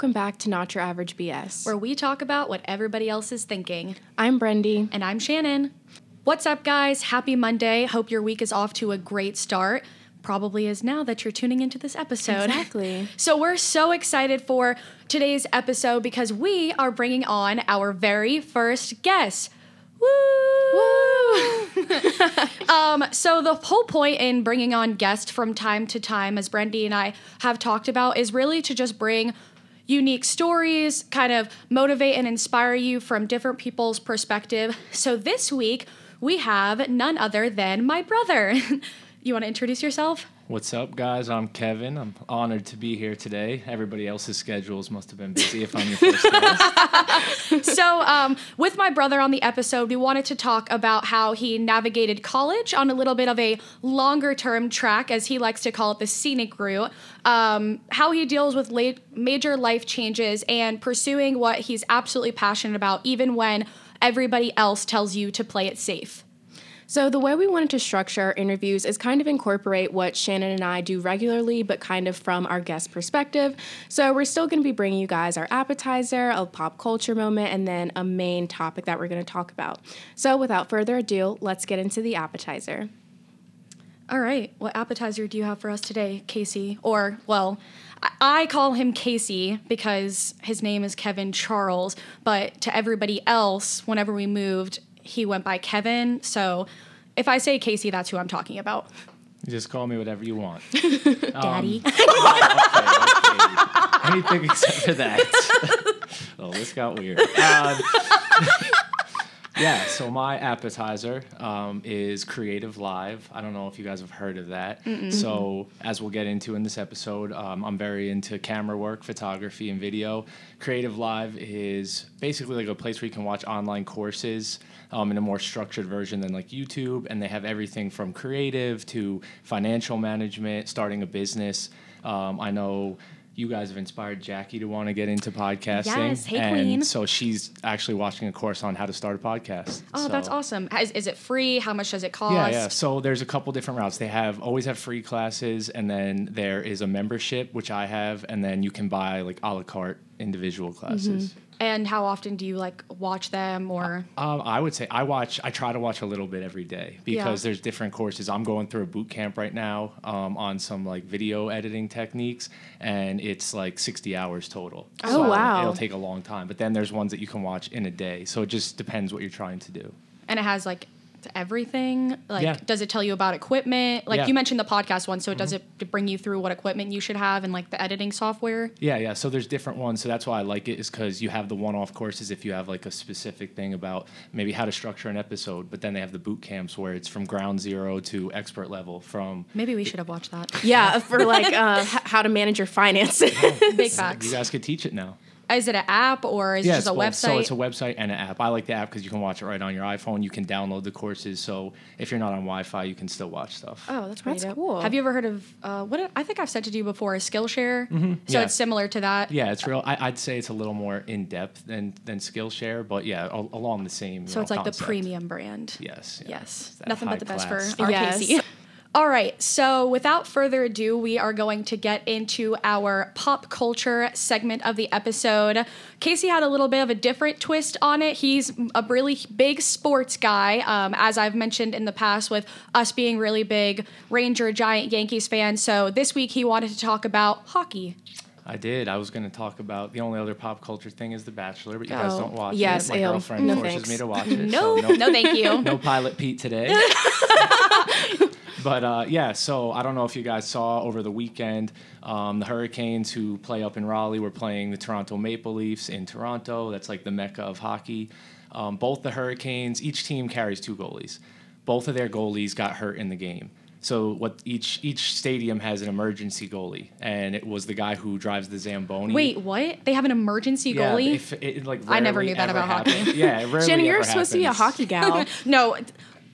welcome back to Not Your Average BS. where we talk about what everybody else is thinking. I'm Brendy. And I'm Shannon. What's up, guys? Happy Monday. Hope your week is off to a great start. Probably is now that you're tuning into this episode. Exactly. So, we're so excited for today's episode because we are bringing on our very first guest. Woo! um, so the whole point in bringing on guests from time to time, as Brendy and I have talked about, is really to just bring unique stories, kind of motivate and inspire you from different people's perspective. So this week we have none other than my brother. you want to introduce yourself? What's up, guys? I'm Kevin. I'm honored to be here today. Everybody else's schedules must have been busy if I'm your first guest. so, um, with my brother on the episode, we wanted to talk about how he navigated college on a little bit of a longer term track, as he likes to call it, the scenic route. Um, how he deals with late, major life changes and pursuing what he's absolutely passionate about, even when everybody else tells you to play it safe. So, the way we wanted to structure our interviews is kind of incorporate what Shannon and I do regularly, but kind of from our guest perspective. So, we're still going to be bringing you guys our appetizer, a pop culture moment, and then a main topic that we're going to talk about. So, without further ado, let's get into the appetizer. All right. What appetizer do you have for us today, Casey? Or, well, I- I call him Casey because his name is Kevin Charles, but to everybody else, whenever we moved, he went by Kevin. So if I say Casey, that's who I'm talking about. Just call me whatever you want. Daddy. Okay, okay. Anything except for that. oh, this got weird. Um, yeah, so my appetizer um, is Creative Live. I don't know if you guys have heard of that. So, as we'll get into in this episode, um, I'm very into camera work, photography, and video. Creative Live is basically like a place where you can watch online courses um, in a more structured version than like YouTube. And they have everything from creative to financial management, starting a business. Um, I know you guys have inspired Jackie to want to get into podcasting. Yes. Hey, and queen. So she's actually watching a course on how to start a podcast. Oh, that's awesome. Is, is it free? How much does it cost? Yeah, yeah. So there's a couple different routes. They have always have free classes, and then there is a membership, which I have, and then you can buy like a la carte individual classes. Mm-hmm. And how often do you like watch them or? Um, I would say I watch. I try to watch a little bit every day because Yeah. there's different courses. I'm going through a boot camp right now um, on some like video editing techniques, and it's like 60 hours total. Oh, wow. It'll take a long time, but then there's ones that you can watch in a day. So it just depends what you're trying to do. and it has like everything like Yeah. does it tell you about equipment like Yeah. Mm-hmm. you mentioned the podcast one so it does it to bring you through what equipment you should have and like the editing software Yeah, yeah. So there's different ones. So that's why I like it is because you have the one-off courses if you have like a specific thing about maybe how to structure an episode, but then they have the boot camps where it's from ground zero to expert level. From maybe we should have watched that Yeah, for like uh, how to manage your finances. big facts you guys could teach it now. Is it an app or is it just a it's both. website So it's a website and an app. I like the app because you can watch it right on your iPhone. You can download the courses. So if you're not on Wi-Fi, you can still watch stuff. Oh, that's pretty That's cool. Have you ever heard of uh, what? I think I've said to you before is Skillshare. So Mm-hmm. Yeah. it's similar to that. Yeah, it's real. I, I'd say it's a little more in depth than than Skillshare, but yeah, al- along the same. you So know, it's like the premium brand. Yes. yeah. Yes. Nothing but the best for our Yes. Casey. All right. So without further ado, we are going to get into our pop culture segment of the episode. Casey had a little bit of a different twist on it. He's a really big sports guy, um, as I've mentioned in the past, with us being really big Ranger Giant Yankees fans. So this week he wanted to talk about hockey. I did. I was going to talk about the only other pop culture thing is The Bachelor, but you guys Oh. don't watch Yes, it. My ew. girlfriend No forces thanks. me to watch it. No, so no, no, thank you. no Pilot Pete today. but uh, yeah, so I don't know if you guys saw over the weekend, um, the Hurricanes who play up in Raleigh were playing the Toronto Maple Leafs in Toronto. That's like the mecca of hockey. Um, both the Hurricanes, each team carries two goalies. Both of their goalies got hurt in the game. So what each each stadium has an emergency goalie, and it was the guy who drives the Zamboni. Wait, what? They have an emergency Yeah, goalie? if it, like I never knew that about hockey. Yeah, Shannon, you're supposed to be a hockey gal. no,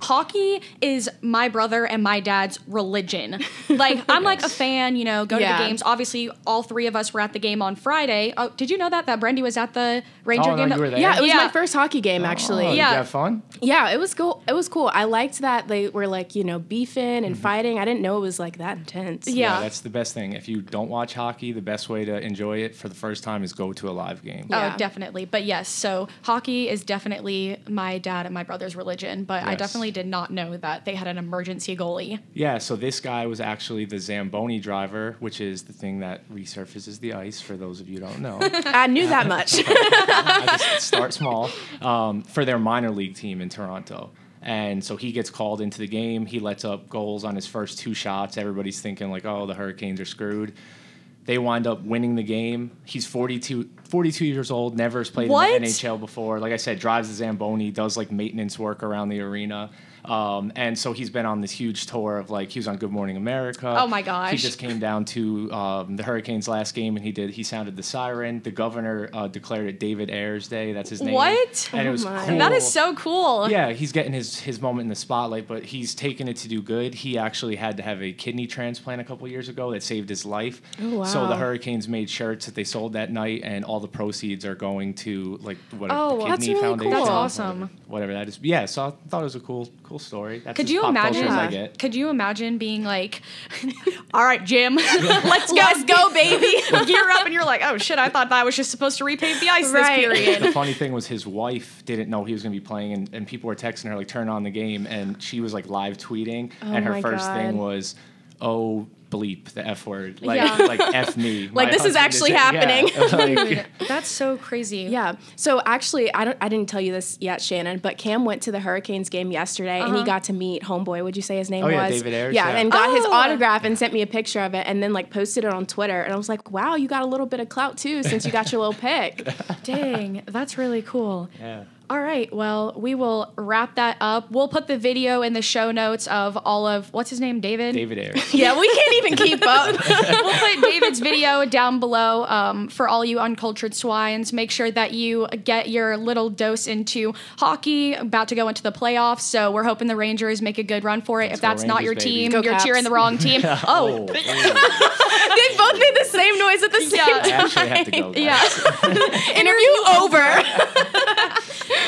hockey is my brother and my dad's religion. Like I'm like a fan, you know, go to the games. Obviously, all three of us were at the game on Friday. Oh, did you know that that Brendy was at the Ranger Oh, no, game? you that- were there? Yeah, it was Yeah. my first hockey game actually. Oh, did Yeah. you have fun? Yeah, it was cool. It was cool. I liked that they were like, you know, beefing and mm-hmm. fighting. I didn't know it was like that intense. Yeah. that's the best thing. If you don't watch hockey, the best way to enjoy it for the first time is go to a live game. Oh, definitely. But yes, so hockey is definitely my dad and my brother's religion. But I Yes. Definitely did not know that they had an emergency goalie. Yeah, so this guy was actually the Zamboni driver, which is the thing that resurfaces the ice, for those of you who don't know. I knew that much. I just start small um, for their minor league team in Toronto. And so he gets called into the game. He lets up goals on his first two shots. Everybody's thinking, like, oh, the Hurricanes are screwed. They wind up winning the game. He's 42, 42 years old, never has played What? in the NHL before. Like I said, drives the Zamboni, does like maintenance work around the arena. Um, and so he's been on this huge tour of like he was on Good Morning America. Oh my gosh! He just came down to um, the Hurricanes last game and he did he sounded the siren. The governor uh, declared it David Ayres Day. That's his name. What? And it Oh was my. cool. That is so cool. Yeah, he's getting his his moment in the spotlight, but he's taken it to do good. He actually had to have a kidney transplant a couple years ago that saved his life. Oh, wow. So the Hurricanes made shirts that they sold that night, and all the proceeds are going to like what Oh, the that's kidney really foundation. cool. That's awesome. Whatever, whatever that is. Yeah, so I thought it was a cool cool story. That's Could you pop imagine? as I Yeah. get. Could you imagine being like, "All right, Jim, let's go, Let's go, baby. gear up," and you're like, "Oh shit, I thought that was just supposed to repave the ice Right. this period." the funny thing was his wife didn't know he was going to be playing and, and people were texting her like turn on the game and she was like live tweeting oh and her first God. thing was oh bleep the f word like Yeah. like f me Like, this is actually yeah. happening. Like, That's so crazy. Yeah. So actually, I don't. I didn't tell you this yet, Shannon. But Cam went to the Hurricanes game yesterday, and he uh-huh. got to meet Homeboy. Would you say his name Oh, was? yeah, David Ayres, Yeah, yeah. and got his Oh. autograph and sent me a picture of it, and then like posted it on Twitter. And I was like, wow, you got a little bit of clout too, since you got your little pic. Dang, that's really cool. yeah All right, well, we will wrap that up. We'll put the video in the show notes of all of what's his name, David. david ayres yeah, we can't even keep up. we'll put David's video down below um, for all you uncultured swines. Make sure that you get your little dose into hockey. About to go into the playoffs, so we're hoping the Rangers make a good run for it. if go that's not your baby. team, Go you're Caps. cheering the wrong team. oh, they both made the same noise at the same Yeah. i time. actually have to go guys. yeah. Interview over.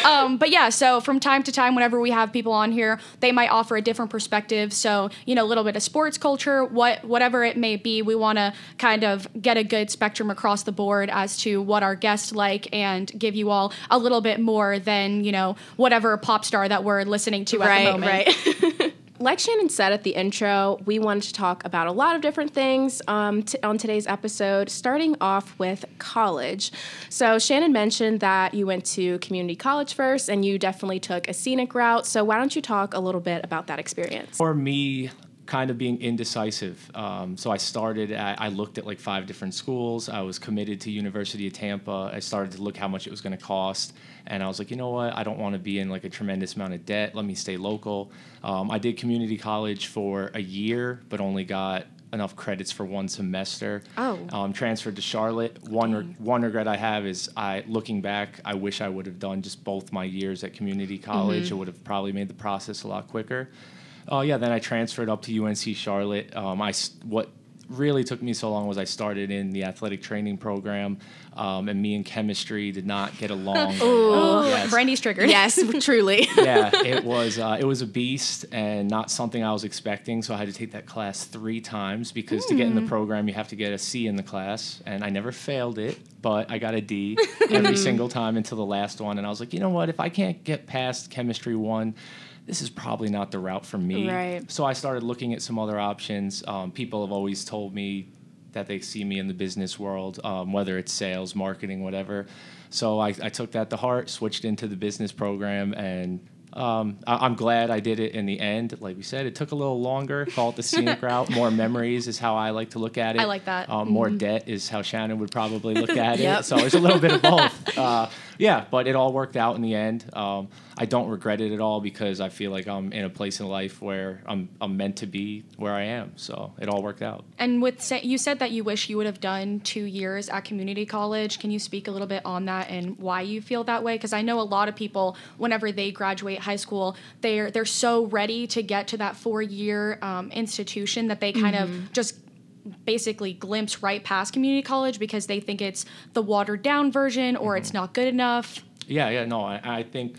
Um, but yeah, so from time to time, whenever we have people on here, they might offer a different perspective. So you know, a little bit of sports culture, what whatever it may be, we want to kind of get a good spectrum across the board as to what our guests like, and give you all a little bit more than you know whatever pop star that we're listening to at the right, moment. right. like Shannon said at the intro, we wanted to talk about a lot of different things um, t- on today's episode, starting off with college. So, Shannon mentioned that you went to community college first and you definitely took a scenic route. So, why don't you talk a little bit about that experience? for me kind of being indecisive. Um, so i started at, i looked at like five different schools. I was committed to university of tampa. I started to look how much it was going to cost. And i was like you know what? I don't want to be in like a tremendous amount of debt. Let me stay local. Um, i did community college for a year but only got enough credits for one semester. Oh. um, transferred to charlotte. One re- one regret i have is i looking back i wish i would have done just both my years at community college. It would have probably made the process a lot quicker Oh yeah, then I transferred up to UNC Charlotte. Um, I s- what really took me so long was I started in the athletic training program, um, and me and chemistry did not get along. very well. Yes. Brandy's triggered. yes, truly. yeah, it was uh, it was a beast and not something I was expecting. So I had to take that class three times because to get in the program you have to get a C in the class, and I never failed it, but I got a D every single time until the last one. And I was like, you know what? If I can't get past chemistry one. This is probably not the route for me. Right. So I started looking at some other options. Um, people have always told me that they see me in the business world, um, whether it's sales, marketing, whatever. So I, I took that to heart, switched into the business program, and um, I, I'm glad I did it in the end. Like we said, it took a little longer. Call it the scenic route. More memories is how I like to look at it. I like that. Um, more debt is how Shannon would probably look at Yep. it. So it's a little bit of both. Uh, yeah, but it all worked out in the end. Um, I don't regret it at all because I feel like I'm in a place in life where I'm I'm meant to be where I am. So it all worked out. And with sa- you said that you wish you would have done two years at community college. Can you speak a little bit on that and why you feel that way? Because I know a lot of people, whenever they graduate high school, they're they're so ready to get to that four year um, institution that they kind of just basically glimpse right past community college because they think it's the watered down version or it's not good enough. Yeah, yeah, no, I, I think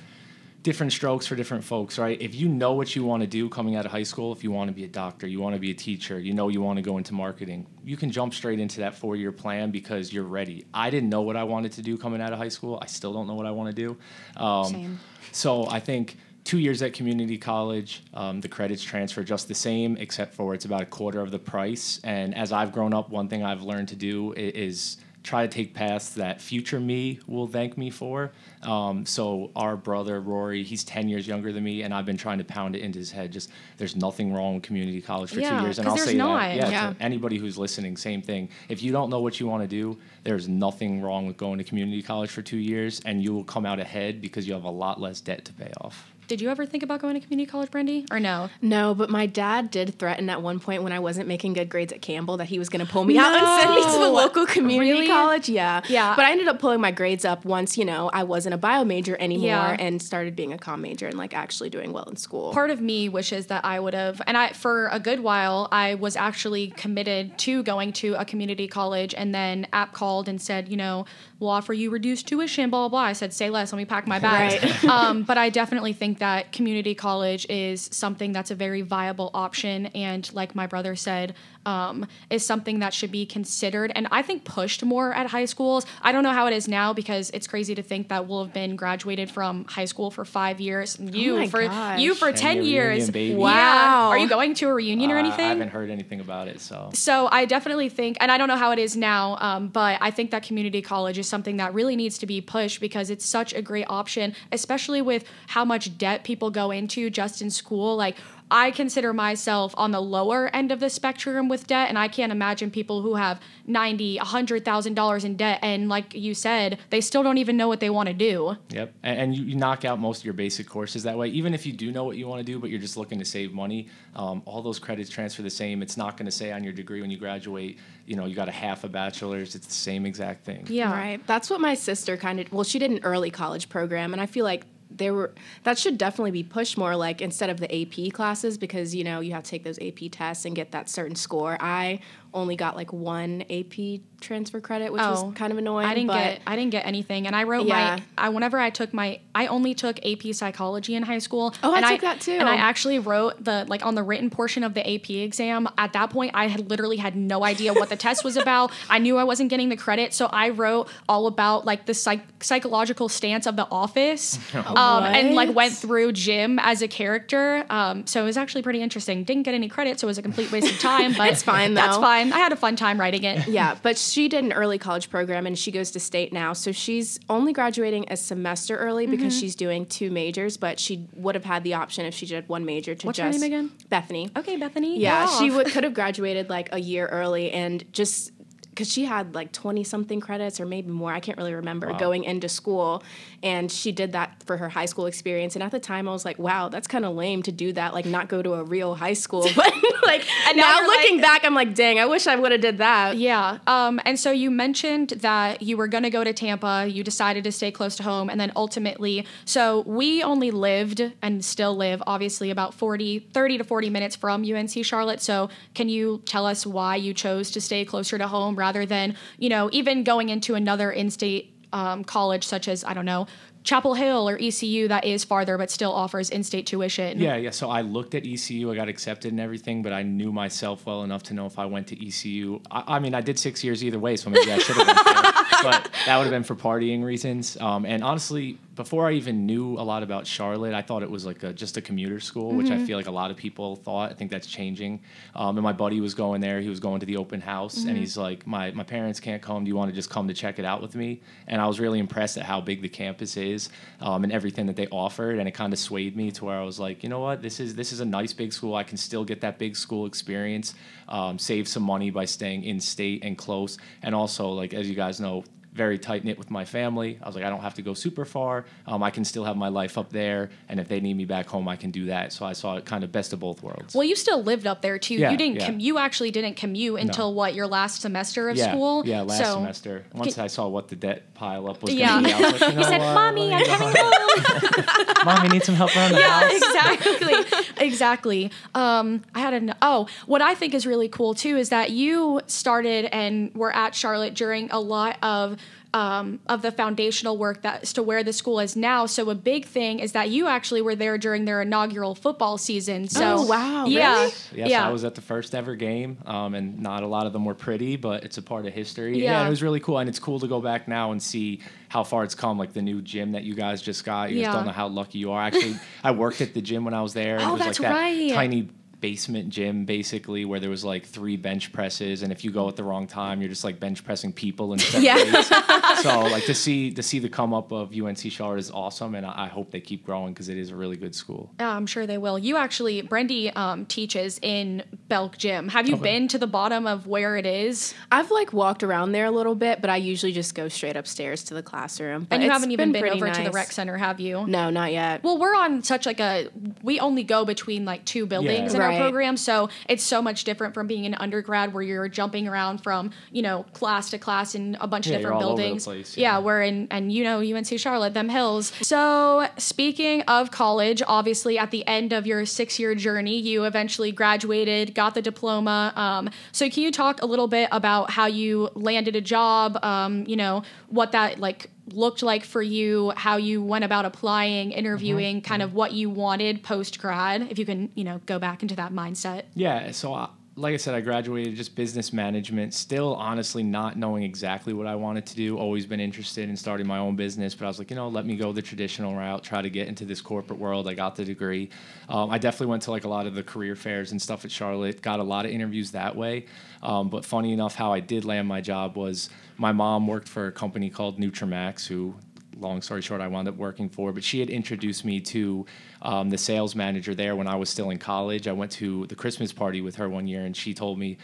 different strokes for different folks, right? If you know what you want to do coming out of high school, if you want to be a doctor, you want to be a teacher, you know you want to go into marketing, you can jump straight into that four year plan because you're ready. I didn't know what I wanted to do coming out of high school. I still don't know what I want to do. Um, Same. So I think two years at community college, um, the credits transfer just the same, except for it's about a quarter of the price. And as I've grown up, one thing I've learned to do is try to take paths that future me will thank me for. Um, so our brother Rory, he's ten years younger than me, and I've been trying to pound it into his head. Just there's nothing wrong with community college for Yeah, two years, and I'll say not. that. Yeah, Yeah. to anybody who's listening, same thing. If you don't know what you want to do, there's nothing wrong with going to community college for two years, and you will come out ahead because you have a lot less debt to pay off. Did you ever think about going to community college, Brandy, or no? No, but my dad did threaten at one point when I wasn't making good grades at Campbell that he was going to pull me out and send me to the local community Really? college. Yeah. Yeah. But I ended up pulling my grades up once, you know, I wasn't a bio major anymore Yeah. and started being a com major and like actually doing well in school. part of me wishes that I would have, and I for a good while I was actually committed to going to a community college, and then app called and said, you know, we'll offer you reduced tuition, blah blah blah. I said, say less, let me pack my bags. Right. um, but I definitely think that community college is something that's a very viable option, and like my brother said, um, is something that should be considered, and I think pushed more at high schools. I don't know how it is now because it's crazy to think that we'll have been graduated from high school for five years. You my for gosh. you for 10 10-year years. reunion, baby. Yeah. Wow. Are you going to a reunion or Uh, anything? I haven't heard anything about it, so so I definitely think, and I don't know how it is now, um, but I think that community college is something that really needs to be pushed because it's such a great option, especially with how much debt people go into just in school. Like I consider myself on the lower end of the spectrum with debt, and I can't imagine people who have ninety, a hundred thousand dollars in debt, and like you said, they still don't even know what they want to do. Yep, and, and you, you knock out most of your basic courses that way. Even if you do know what you want to do, but you're just looking to save money, um, all those credits transfer the same. It's not going to say on your degree when you graduate, you know, you got a half a bachelor's. It's the same exact thing. Yeah. Right. That's what my sister kind of well, she did an early college program and I feel like there were that should definitely be pushed more like instead of the AP classes because you know you have to take those AP tests and get that certain score. I only got like one AP transfer credit, which Oh, was kind of annoying. I didn't but get I didn't get anything, and I wrote Yeah. my I whenever I took my I only took AP psychology in high school. Oh, I and took that too. And I actually wrote the like on the written portion of the AP exam. At that point, I had literally had no idea what the test was about. I knew I wasn't getting the credit, so I wrote all about like the psych- psychological stance of the Office, um, and like went through Jim as a character. Um, so it was actually pretty interesting. Didn't get any credit, so it was a complete waste of time. But It's fine, That's though. Fine. I had a fun time writing it. yeah, but she did an early college program and she goes to state now. So she's only graduating a semester early because Mm-hmm. she's doing two majors, but she would have had the option if she did one major to What's her just name again? Bethany. Okay, Bethany. Yeah, go she would could have graduated like a year early and just because she had like 20 something credits or maybe more i can't really remember going into school and she did that for her high school experience and at the time i was like wow that's kind of lame to do that like not go to a real high school but like and now now, looking like- back i'm like dang i wish i would have did that Yeah. Um, and so you mentioned that you were going to go to Tampa. You decided to stay close to home. And then ultimately, so we only lived and still live, obviously, about 40, 30 to 40 minutes from UNC Charlotte. So can you tell us why you chose to stay closer to home rather than, you know, even going into another in state um, college, such as, I don't know, Chapel Hill or ECU that is farther but still offers in state tuition? Yeah, yeah. So I looked at ECU, I got accepted and everything, but I knew myself well enough to know if I went to ECU. I, I mean, I did six years either way, so maybe I should have. But that would have been for partying reasons. Um, and honestly, before I even knew a lot about Charlotte, I thought it was like a, just a commuter school, which I feel like a lot of people thought. I think that's changing. Um, and my buddy was going there. He was going to the open house, and he's like, my, my parents can't come. Do you want to just come to check it out with me? And I was really impressed at how big the campus is um, and everything that they offered. And it kind of swayed me to where I was like, you know what? This is, this is a nice big school. I can still get that big school experience, um, save some money by staying in state and close. And also, like, as you guys know, very tight knit with my family. I was like, I don't have to go super far. Um, I can still have my life up there, and if they need me back home, I can do that. So I saw it kind of best of both worlds. Well, you still lived up there too. Yeah, you didn't. yeah. Com- you actually didn't commute until what your last semester of yeah, school. yeah, last So- semester. Once Can- I saw what the debt pile up was Yeah. be, was like, you know He said? "Mommy, I'm coming home. home." Mommy needs some help around the yeah, house. exactly, exactly. Um, I had an oh, what I think is really cool too is that you started and were at Charlotte during a lot of. Um, of the foundational work that's to where the school is now. So a big thing is that you actually were there during their inaugural football season. So Oh, wow, yeah, really? Yes, yeah. I was at the first ever game, um, and not a lot of them were pretty, but it's a part of history. Yeah. Yeah. it was really cool, and it's cool to go back now and see how far it's come. Like the new gym that you guys just got, you Yeah. just don't know how lucky you are. Actually, I worked at the gym when I was there. and Oh, it was that's like that right. Tiny basement gym basically where there was like three bench presses and if you go at the wrong time you're just like bench pressing people instead of Yeah. so like to see to see the come up of UNC Charlotte is awesome and I, I hope they keep growing because it is a really good school. Yeah, I'm sure they will. You actually, Brendy um, teaches in Belk Gym. Have you been to the bottom of where it is? I've like walked around there a little bit, but I usually just go straight upstairs to the classroom. But And you haven't even been, pretty over to the rec center, have you? No, not yet. Well, we're on such like a we only go between like two buildings Yeah. in our Right. program, so it's so much different from being an undergrad where you're jumping around from you know class to class in a bunch Yeah, of different all over the buildings. place, yeah. yeah. we're in and you know UNC Charlotte, them hills. So speaking of college, obviously at the end of your six year journey, you eventually graduated, got the diploma. Um, so can you talk a little bit about how you landed a job? Um, you know what that like looked like for you, how you went about applying, interviewing, mm-hmm. kind of what you wanted post grad. If you can, you know, go back into that mindset. Yeah, so I, like I said, I graduated just business management. Still, honestly, not knowing exactly what I wanted to do. Always been interested in starting my own business, but I was like, you know, let me go the traditional route. Try to get into this corporate world. I got the degree. Um, I definitely went to like a lot of the career fairs and stuff at Charlotte. Got a lot of interviews that way. Um, but funny enough, how I did land my job was my mom worked for a company called Nutramax, who long story short, I wound up working for. But she had introduced me to um, the sales manager there when I was still in college. I went to the Christmas party with her one year, and she told me,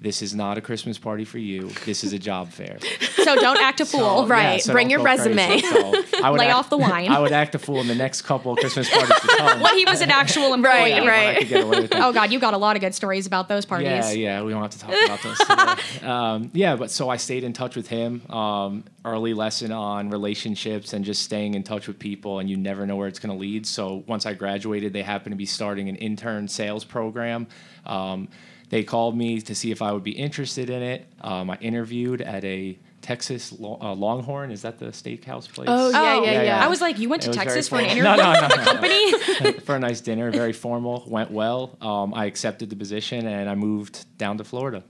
"This is not a Christmas party for you. This is a job fair." So don't act a fool. So, right. yeah, so Bring your resume. So I would Lay act- off the wine. I would act a fool in the next couple of Christmas parties to come. When he was an actual employee. Right, when I right. could get away with it. Oh God, you got a lot of good stories about those parties. Yeah, yeah, we don't have to talk about those. Um, yeah, but so I stayed in touch with him. Um, early lesson on relationships and just staying in touch with people, and you never know where it's going to lead. So once I graduated, they happened to be starting an intern sales program. Um, they called me to see if I would be interested in it. Um, I interviewed at a Texas Lo- uh, Longhorn. Is that the steakhouse place? Oh, yeah, Oh, yeah, yeah, yeah. I was like, you went It to was Texas for an interview No, no, no, no, no. company? for a nice dinner, very formal, went well. Um, I accepted the position and I moved down to Florida.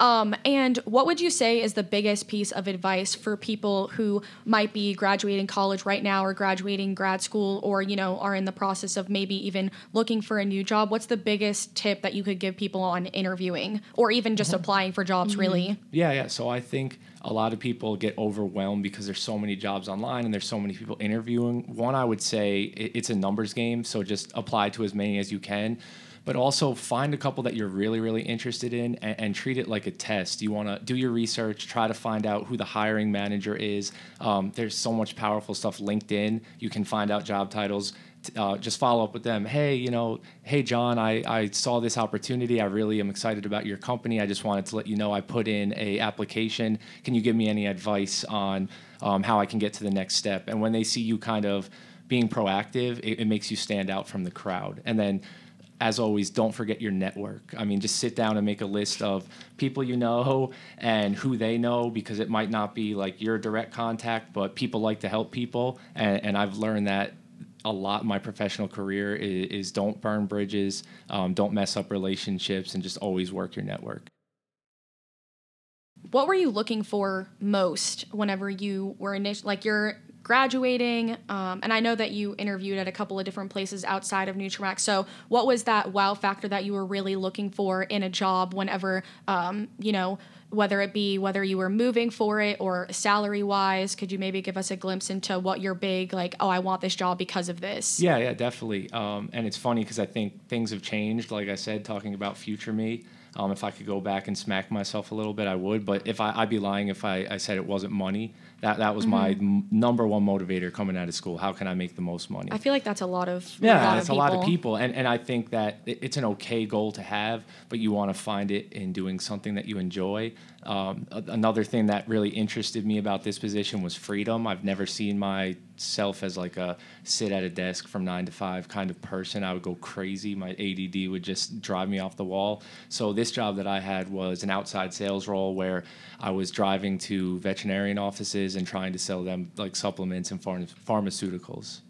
Um, and what would you say is the biggest piece of advice for people who might be graduating college right now or graduating grad school or, you know, are in the process of maybe even looking for a new job? What's the biggest tip that you could give people on interviewing or even just applying for jobs, really? Yeah, yeah. So I think a lot of people get overwhelmed because there's so many jobs online and there's so many people interviewing. One, I would say it's a numbers game, so just apply to as many as you can. But also find a couple that you're really, really interested in and, and treat it like a test. You want to do your research, try to find out who the hiring manager is. Um, there's so much powerful stuff. LinkedIn, you can find out job titles uh, just follow up with them. Hey, you know, hey John, I, I saw this opportunity. I really am excited about your company. I just wanted to let you know I put in a application. Can you give me any advice on um, how I can get to the next step? And when they see you kind of being proactive, it, it makes you stand out from the crowd. And then as always, don't forget your network. I mean, just sit down and make a list of people you know and who they know because it might not be like your direct contact, but people like to help people. And, and I've learned that a lot in my professional career is, is don't burn bridges, um, don't mess up relationships, and just always work your network. What were you looking for most whenever you were initially, like you're graduating? Um, and I know that you interviewed at a couple of different places outside of Nutramax. So, what was that wow factor that you were really looking for in a job whenever, um, you know, whether it be whether you were moving for it or salary wise? Could you maybe give us a glimpse into what your big, like, oh, I want this job because of this? Yeah, yeah, definitely. Um, and it's funny because I think things have changed. Like I said, talking about future me. Um, if I could go back and smack myself a little bit, I would. But if I, I'd be lying if I, I said it wasn't money. That that was my m- number one motivator coming out of school. How can I make the most money? I feel like that's a lot of yeah, a lot it's of a lot of people, and and I think that it- it's an okay goal to have, but you want to find it in doing something that you enjoy. Um, a- another thing that really interested me about this position was freedom. I've never seen myself as like a sit at a desk from nine to five kind of person. I would go crazy. My ADD would just drive me off the wall. So this job that I had was an outside sales role where I was driving to veterinarian offices and trying to sell them like supplements and pharm- pharmaceuticals.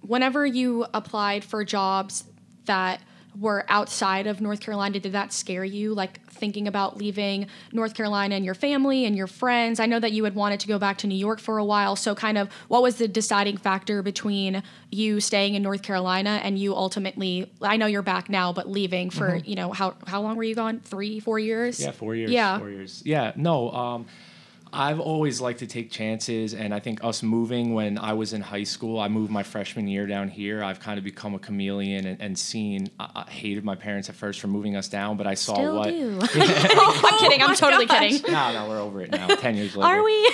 whenever you applied for jobs that were outside of North Carolina, did that scare you? Like thinking about leaving North Carolina and your family and your friends? I know that you had wanted to go back to New York for a while. So, kind of, what was the deciding factor between you staying in North Carolina and you ultimately? I know you're back now, but leaving for you know how how long were you gone? Three, four years? Yeah, four years. Yeah. four years. Yeah, no. Um, I've always liked to take chances, and I think us moving when I was in high school, I moved my freshman year down here. I've kind of become a chameleon and, and seen. I, I hated my parents at first for moving us down, but I saw Still what. do. Oh I'm oh kidding. I'm totally kidding. No, no, we're over it now. Ten years later. Are we?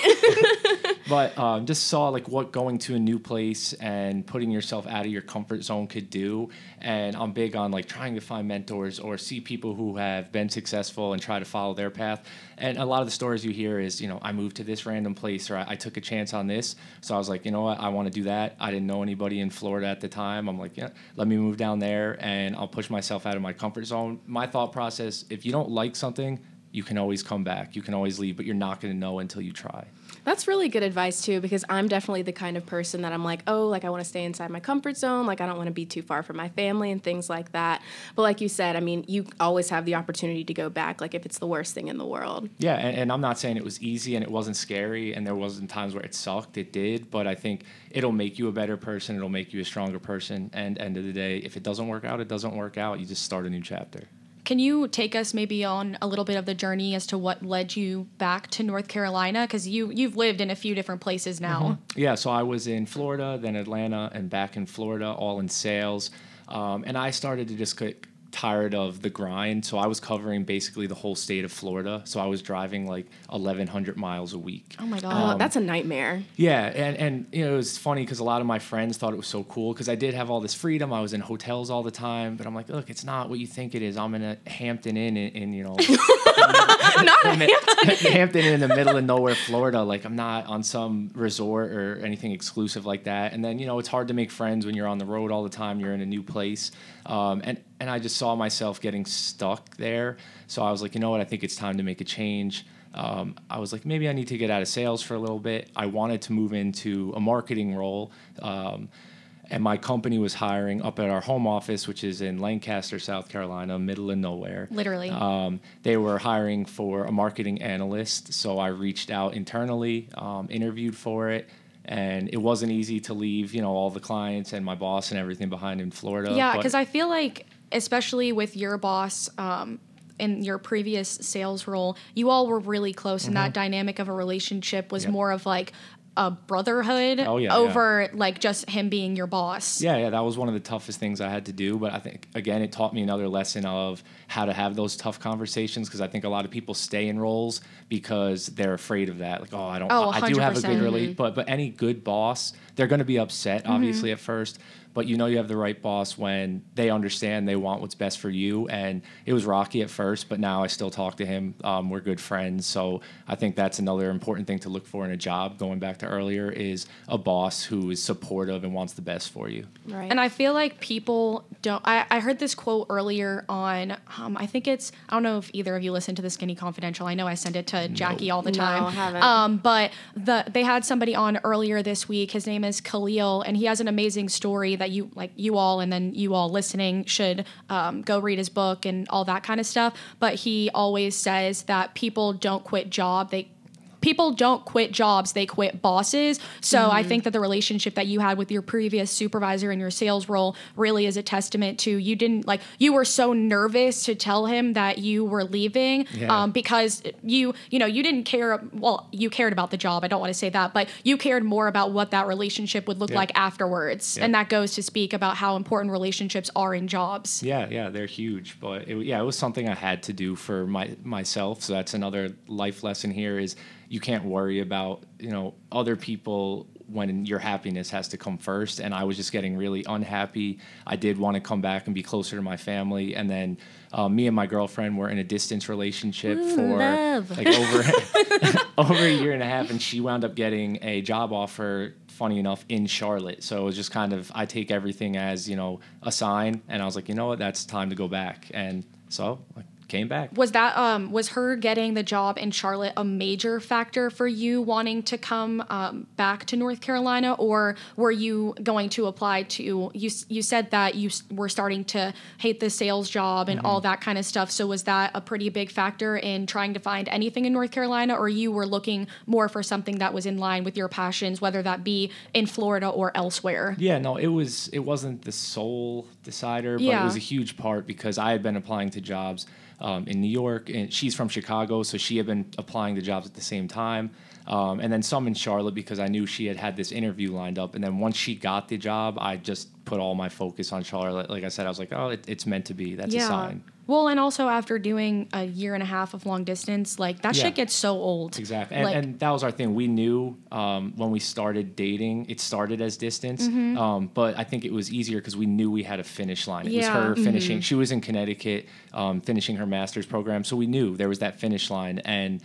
but um, just saw like what going to a new place and putting yourself out of your comfort zone could do. And i'm big on like trying to find mentors or see people who have been successful and try to follow their path. And a lot of the stories you hear is you know i moved to this random place or i, I took a chance on this. So i was like you know what? I want to do that. I didn't know anybody in florida at the time. I'm like yeah let me move down there and i'll push myself out of my comfort zone. My thought process if you don't like something you can always come back. You can always leave but you're not going to know until you try That's really good advice too, because I'm definitely the kind of person that I'm like, oh, like I want to stay inside my comfort zone, like I don't want to be too far from my family and things like that. But like you said, I mean, you always have the opportunity to go back, like if it's the worst thing in the world. Yeah, and, and I'm not saying it was easy and it wasn't scary and there wasn't times where it sucked. It did, but I think it'll make you a better person. It'll make you a stronger person. And end of the day, if it doesn't work out, it doesn't work out. You just start a new chapter. Can you take us maybe on a little bit of the journey as to what led you back to North Carolina? Because you you've lived in a few different places now. Yeah, so I was in Florida, then Atlanta, and back in Florida, all in sales. Um, and I started to just get tired of the grind. So I was covering basically the whole state of Florida. So I was driving like 1,100 miles a week. Oh my god. Oh, that's a nightmare. Yeah, and and you know it was funny because a lot of my friends thought it was so cool because I did have all this freedom. I was in hotels all the time, but I'm like, look, it's not what you think it is. I'm in a Hampton Inn in, in you know, Not a Hampton. Hampton in the middle of nowhere, Florida. Like I'm not on some resort or anything exclusive like that. And then you know it's hard to make friends when you're on the road all the time. You're in a new place, um, and and I just saw myself getting stuck there. So I was like, you know what? I think it's time to make a change. Um, I was like, maybe I need to get out of sales for a little bit. I wanted to move into a marketing role. Um, and my company was hiring up at our home office, which is in Lancaster, South Carolina, middle of nowhere. Literally. Um, they were hiring for a marketing analyst. So I reached out internally, um, interviewed for it. And it wasn't easy to leave, you know, all the clients and my boss and everything behind in Florida. yeah, because I feel like, especially with your boss um, in your previous sales role, you all were really close, and Mm-hmm. that dynamic of a relationship was Yep. more of like a brotherhood Oh, yeah, yeah. over like just him being your boss. Yeah, yeah, that was one of the toughest things I had to do. But I think again, it taught me another lesson of how to have those tough conversations because I think a lot of people stay in roles because they're afraid of that. Like, oh, I don't, Oh, I do have a good relate, but but any good boss, they're going to be upset mm-hmm. obviously at first. But you know you have the right boss when they understand they want what's best for you. And it was rocky at first, but now I still talk to him. Um, we're good friends, so I think that's another important thing to look for in a job. Going back to earlier, is a boss who is supportive and wants the best for you. Right. And I feel like people don't. I, I heard this quote earlier on. Um, I think it's. I don't know if either of you listen to the Skinny Confidential. I know I send it to Jackie all the time. No, time. haven't. Um, but the they had somebody on earlier this week. His name is Khalil, and he has an amazing story that you like. You all and then you all listening should um, go read his book and all that kind of stuff. But he always says that people don't quit job. They people don't quit jobs, they quit bosses. So Mm-hmm. I think that the relationship that you had with your previous supervisor in your sales role really is a testament to you didn't like you were so nervous to tell him that you were leaving Yeah. um, because you you know you didn't care well you cared about the job I don't want to say that but you cared more about what that relationship would look Yeah. like afterwards Yeah. and that goes to speak about how important relationships are in jobs. Yeah, yeah, they're huge. But it, yeah, it was something I had to do for my myself. So that's another life lesson here: is you can't worry about you know other people when your happiness has to come first. And I was just getting really unhappy. I did want to come back and be closer to my family. And then uh, me and my girlfriend were in a distance relationship for love. like over over a year and a half, and she wound up getting a job offer. Funny enough, in Charlotte, so it was just kind of I take everything as you know a sign, and I was like, you know what, that's time to go back, and so I came back. Was that um was her getting the job in Charlotte a major factor for you wanting to come um, back to North Carolina, or were you going to apply to you? You said that you were starting to hate the sales job and all that kind of stuff. So was that a pretty big factor in trying to find anything in North Carolina, or you were looking more for something that was in line with your passions, whether that be in Florida or elsewhere? Yeah, no, it was it wasn't the sole decider, but Yeah. it was a huge part because I had been applying to jobs um, in New York, and she's from Chicago, so she had been applying to jobs at the same time, um, and then some in Charlotte because I knew she had had this interview lined up, and then once she got the job, I just put all my focus on Charlotte. Like I said, I was like, oh, it, it's meant to be. That's a sign. Well, and also after doing a year and a half of long distance, like that Yeah. shit gets so old. Exactly, and, Like- and that was our thing. We knew um, when we started dating, it started as distance, Mm-hmm. um, but I think it was easier because we knew we had a finish line. It Yeah. Mm-hmm. was her finishing. She was in Connecticut, um, finishing her master's program, so we knew there was that finish line, and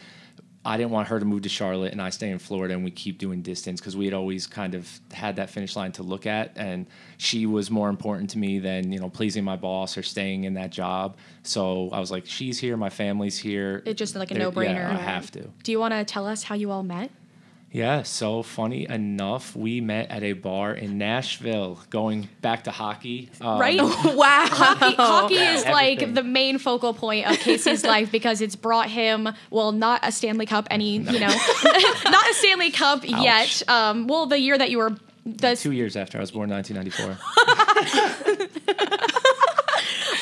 I didn't want her to move to Charlotte and I stay in Florida and we keep doing distance because we had always kind of had that finish line to look at, and she was more important to me than you know pleasing my boss or staying in that job. So I was like, she's here, my family's here. It's just like a no-brainer. Yeah, I have to. Do you want to tell us how you all met? Yeah, so funny enough, we met at a bar in Nashville, going back to hockey. Um, right? Wow. Hockey, hockey is like the main focal point of Casey's life because it's brought him, well, not a Stanley Cup, any, you know, not a Stanley Cup yet. Um, well, the year that you were, the, Two years after I was born, 1994.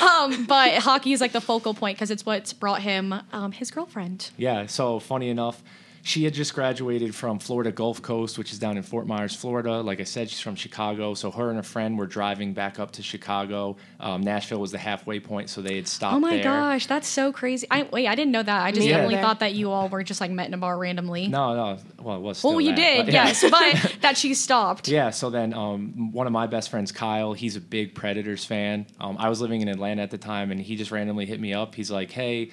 um, but hockey is like the focal point because it's what's brought him um, his girlfriend. yeah, so funny enough, she had just graduated from Florida Gulf Coast, which is down in Fort Myers, Florida. Like I said, she's from Chicago. So her and a friend were driving back up to Chicago. Um, Nashville was the halfway point, so they had stopped Oh my there. gosh, that's so crazy! I wait, I didn't know that. I just definitely thought that you all were just like met in a bar randomly. No, no. Well, it was still well, you that, did, but yeah. yes, but that she stopped. Yeah, so then um, one of my best friends, Kyle, he's a big Predators fan. Um, I was living in Atlanta at the time, and he just randomly hit me up. He's like, "Hey,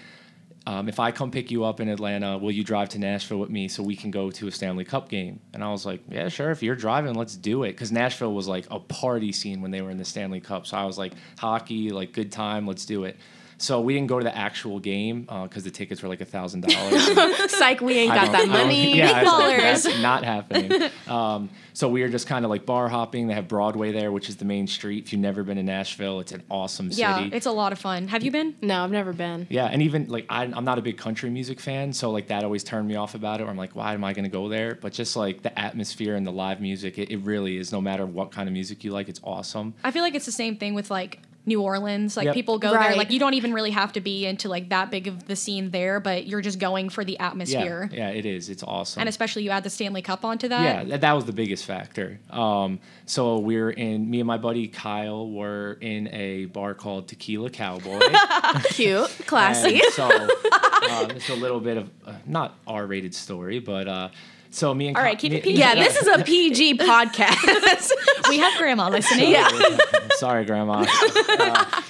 um, if I come pick you up in Atlanta, will you drive to Nashville with me so we can go to a Stanley Cup game?" And I was like, "Yeah, sure. If you're driving, let's do it." Because Nashville was like a party scene when they were in the Stanley Cup. So I was like, "Hockey, like good time. Let's do it." So we didn't go to the actual game because the tickets were like a thousand dollars. Psych, we ain't I got that money. Yeah, Big I was like, not happening. Um, so we were just kind of like bar hopping. They have Broadway there, which is the main street. If you've never been to Nashville, it's an awesome city. Yeah, it's a lot of fun. Have you been? No, I've never been. Yeah, and even like I, I'm not a big country music fan, so like that always turned me off about it. Where I'm like, why am I going to go there? But just like the atmosphere and the live music, it, it really is. No matter what kind of music you like, it's awesome. I feel like it's the same thing with like New Orleans. Like Yep. people go there, like you don't even really have to be into like that big of the scene there, but you're just going for the atmosphere. yeah, it is. It's awesome. And especially you add the Stanley Cup onto that. Yeah, that, that was the biggest factor. Um, so we are in. Me and my buddy Kyle were in a bar called Tequila Cowboy. Cute, classy. So um, it's a little bit of uh, not R-rated story, but uh, so me and all right, keep me- it PG. yeah, this is a PG podcast. we have grandma listening. Yeah. Sorry, Grandma. Uh,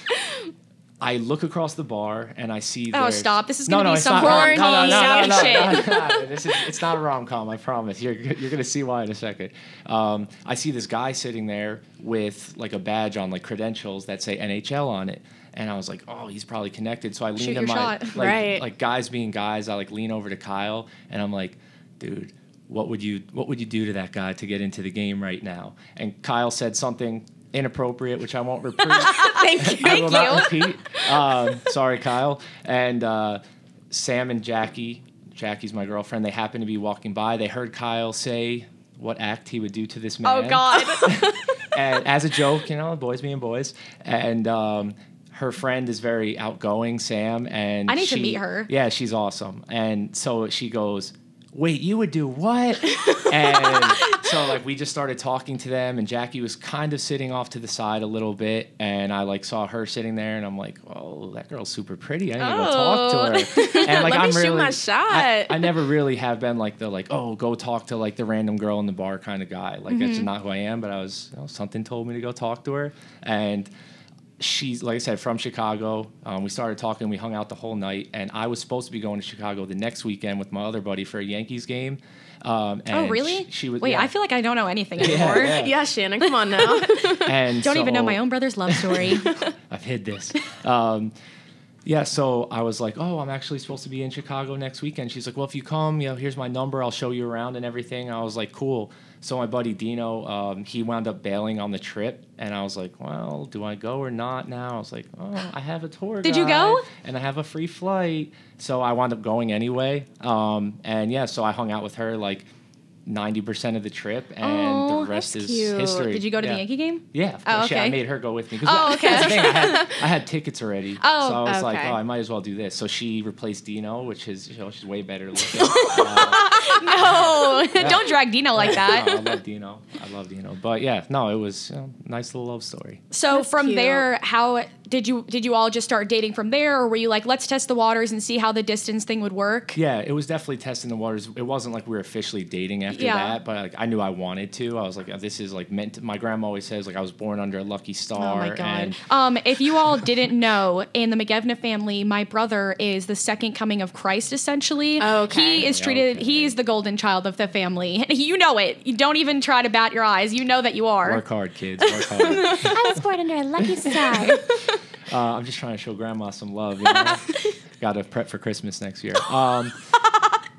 I look across the bar and I see. Oh, stop. This is no, gonna no, be it's some not rom- horny no, no, no, no, no, shit. no, no, this is, it's not a rom com. I promise. You're you're gonna see why in a second. Um, I see this guy sitting there with like a badge on, like credentials that say NHL on it. And I was like, oh, he's probably connected. So I lean Shoot to my shot. like, Right. like guys being guys. I like lean over to Kyle and I'm like, dude, what would you what would you do to that guy to get into the game right now? And Kyle said something inappropriate, which I won't repeat. Thank you. I will not repeat. Um, sorry, Kyle. And uh, Sam and Jackie Jackie's my girlfriend. They happened to be walking by. They heard Kyle say what act he would do to this man. Oh God. and as a joke, you know, boys being boys. And um, her friend is very outgoing, Sam. And I need to meet her. Yeah, she's awesome. And so she goes, "Wait, you would do what?" and so like we just started talking to them, and Jackie was kind of sitting off to the side a little bit, and I like saw her sitting there, and I'm like, "Oh, that girl's super pretty. I need to go talk to her." And like Let me I'm shoot really, my shot. I, I never really have been like the like, oh, go talk to like the random girl in the bar kind of guy. Like Mm-hmm. that's not who I am. But I was, you know, something told me to go talk to her, and she's like I said from Chicago. Um, we started talking. We hung out the whole night, and I was supposed to be going to Chicago the next weekend with my other buddy for a Yankees game. Um, oh really? She, she was. Wait, yeah. I feel like I don't know anything anymore. yeah. Yeah, Shannon, come on now. and Don't even know my own brother's love story. I've hid this. Um, yeah, so I was like, oh, I'm actually supposed to be in Chicago next weekend. She's like, well, if you come, you know, here's my number. I'll show you around and everything. I was like, cool. So my buddy Dino, um, he wound up bailing on the trip, and I was like, well, do I go or not? Now I was like, oh, I have a tour. Did you go? And I have a free flight, so I wound up going anyway. Um, and yeah, so I hung out with her like. 90% of the trip and Oh, the rest is cute. history. Did you go to Yeah. the Yankee game? Yeah, of Oh, course. Yeah, I made her go with me. 'Cause Oh, okay. That's the thing. I had, I had tickets already. Oh, so I was like, oh, I might as well do this. So she replaced Dino, which is, you know, she's way better looking. Uh, No, don't drag Dino like no, that. I love Dino. I love Dino. But yeah, no, it was you know, nice little love story. So That's from cute. there, how did you did you all just start dating from there, or were you like, let's test the waters and see how the distance thing would work? Yeah, it was definitely testing the waters. It wasn't like we were officially dating after Yeah. that, but like I knew I wanted to. I was like, this is like meant. To, my grandma always says like I was born under a lucky star. Oh my god. And Um, if you all didn't know, in the McGevna family, my brother is the second coming of Christ. Essentially, Okay. he is treated. Okay. He is the golden child of the family. You know it. You don't even try to bat your eyes. You know that you are. work hard, kids. Work hard. I was born under a lucky star. Uh, I'm just trying to show grandma some love. You know? Got to prep for Christmas next year. Um,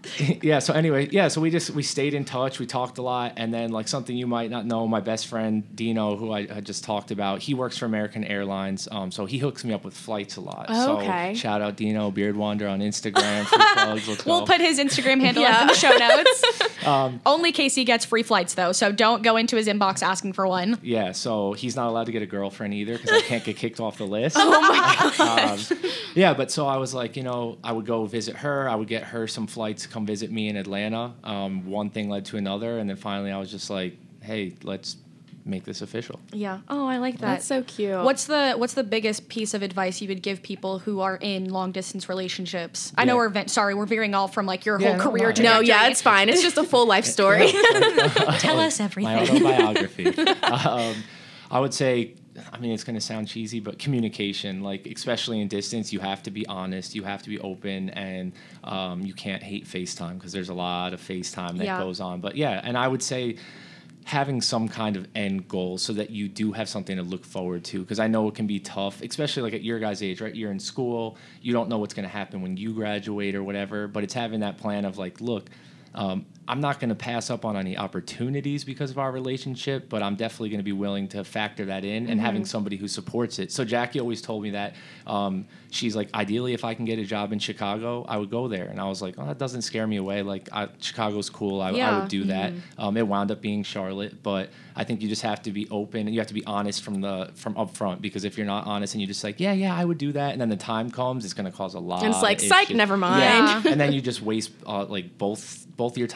yeah. So anyway, yeah. So we just we stayed in touch. We talked a lot, and then like something you might not know, my best friend Dino, who I had just talked about, he works for American Airlines. Um, so he hooks me up with flights a lot. Okay. So shout out Dino Beard Wander on Instagram. Plugs. We'll put his Instagram handle Yeah. up in the show notes. Um, Only Casey gets free flights though, so don't go into his inbox asking for one. Yeah, so he's not allowed to get a girlfriend either because I can't get kicked off the list. Oh my god! um, yeah, but so I was like, you know, I would go visit her. I would get her some flights to come visit me in Atlanta. Um, one thing led to another, and then finally, I was just like, hey, let's make this official. Yeah. Oh, I like that. That's so cute. What's the What's the biggest piece of advice you would give people who are in long distance relationships? I know we're ven- sorry, we're veering off from like your Yeah, whole no, career. no. no, yeah, it's fine. It's just a full life story. Tell us everything. My everything. autobiography. um, I would say, I mean, it's going to sound cheesy, but communication, like especially in distance, you have to be honest, you have to be open, and um, you can't hate FaceTime because there's a lot of FaceTime that Yeah. goes on. But yeah, and I would say having some kind of end goal so that you do have something to look forward to because i know it can be tough especially like at your guys age right you're in school you don't know what's going to happen when you graduate or whatever but it's having that plan of like look um, i'm not going to pass up on any opportunities because of our relationship but i'm definitely going to be willing to factor that in and having somebody who supports it. So jackie always told me that um, she's like ideally if i can get a job in chicago i would go there. And i was like oh that doesn't scare me away. Like I, chicago's cool. I, I would do that. Um, it wound up being Charlotte, but I think you just have to be open and you have to be honest from the from up front because if you're not honest and you're just like, yeah, yeah, I would do that, and then the time comes, it's going to cause a lot. And it's like, psych, never mind. Yeah. and then you just waste uh, like both both your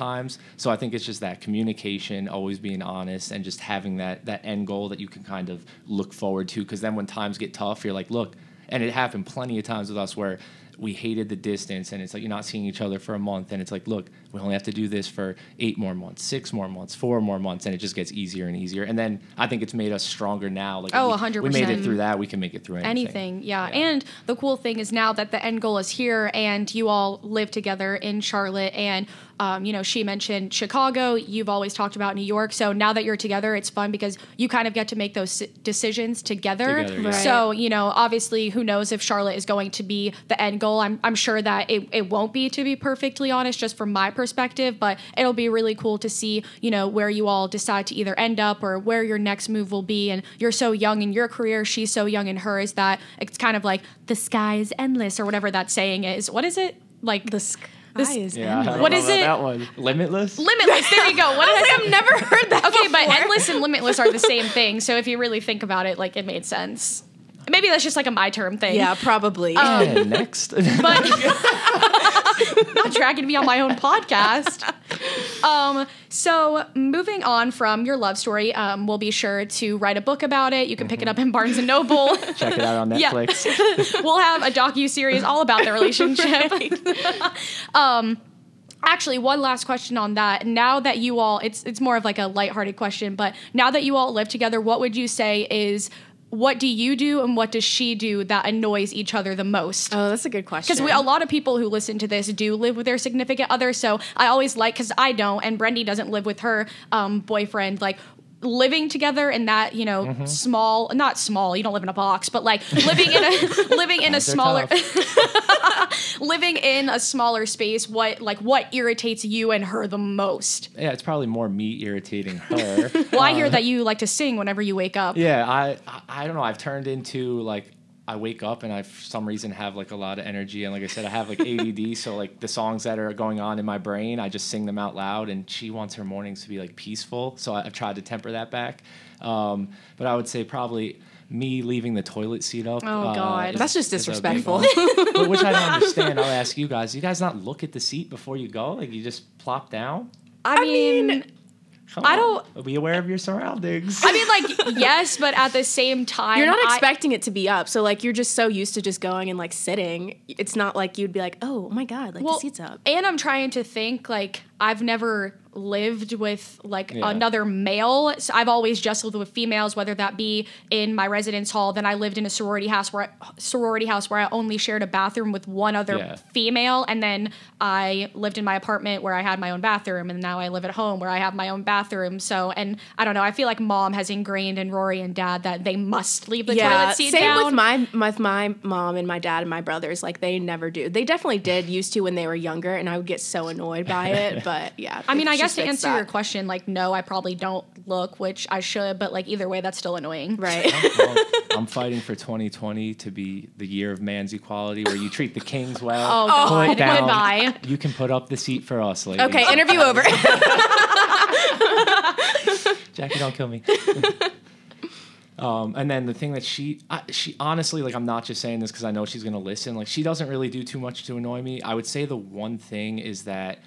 So I think it's just that communication, always being honest, and just having that that end goal that you can kind of look forward to. Because then when times get tough, you're like, look, and it happened plenty of times with us where we hated the distance and it's like you're not seeing each other for a month and it's like look we only have to do this for eight more months six more months four more months and it just gets easier and easier and then i think it's made us stronger now like Oh, we, we made 100%. it through that we can make it through anything, anything yeah. and the cool thing is now that the end goal is here and you all live together in charlotte and um, you know she mentioned chicago you've always talked about new york so now that you're together it's fun because you kind of get to make those decisions together, Together, yeah. Right. so you know obviously who knows if charlotte is going to be the end goal i'm, I'm sure that it, it won't be to be perfectly honest just from my perspective but it'll be really cool to see you know where you all decide to either end up or where your next move will be and you're so young in your career she's so young in hers that it's kind of like the sky is endless or whatever that saying is what is it like The sk- This- is Yeah, I don't What know is about it? That one. Limitless. Limitless. There you go. What is I've never heard that. Okay, but endless and limitless are the same thing. So if you really think about it, like it made sense. Maybe that's just like a my term thing. Yeah, probably. Um, and next. but not dragging me on my own podcast. Um, so moving on from your love story, um, we'll be sure to write a book about it. You can pick it up in Barnes and Noble. Check it out on Yeah. Netflix. we'll have a docu series all about the relationship. um, actually, one last question on that. Now that you all, it's it's more of like a lighthearted question, but now that you all live together, what would you say is what do you do and what does she do that annoys each other the most? oh, that's a good question. Because a lot of people who listen to this do live with their significant other. So I always like, because I don't, and Brendy doesn't live with her um, boyfriend, like living together in that you know Mm-hmm. small not small you don't live in a box but like living in a living in a smaller living in a smaller space what like what irritates you and her the most Yeah, it's probably more me irritating her. well i hear that you like to sing whenever you wake up Yeah, I I- I don't know. I've turned into like I wake up and I for some reason have like a lot of energy and like I said I have like ADD so like the songs that are going on in my brain I just sing them out loud and she wants her mornings to be like peaceful so I- I've tried to temper that back. Um, but I would say probably me leaving the toilet seat up. Oh, God. is- That's just is a big disrespectful. but which I don't understand. I'll ask you guys. You guys not look at the seat before you go? Like you just plop down? i, mean, mean- Come I on. don't- be aware of your surroundings. I mean like yes but at the same time you're not I- expecting it to be up, so like you're just so used to just going and like sitting. It's not like you'd be like, oh my god, like Well, the seat's up. And I'm trying to think like I've never lived with like Yeah. another male. So I've always just lived with females, whether that be in my residence hall. Then I lived in a sorority house where I, sorority house where I only shared a bathroom with one other Yeah. female, and then I lived in my apartment where I had my own bathroom, and now I live at home where I have my own bathroom. So, and I don't know. I feel like mom has ingrained in Rory and Dad that they must leave the yeah, toilet seat same down. with my with my mom and my dad and my brothers. Like they never do. They definitely did used to when they were younger, and I would get so annoyed by it. But yeah, I mean, I guess to answer that. your question, like, no, I probably don't look, which I should, but like either way, that's still annoying. right? Well, I'm fighting for 2020 to be the year of man's equality, where you treat the kings well. Oh, Put God. down- Goodbye. You can put up the seat for us, ladies. okay, interview over. Jackie, don't kill me. um, and then the thing that she, I, she honestly, like, I'm not just saying this because I know she's gonna listen. Like, she doesn't really do too much to annoy me. I would say the one thing is that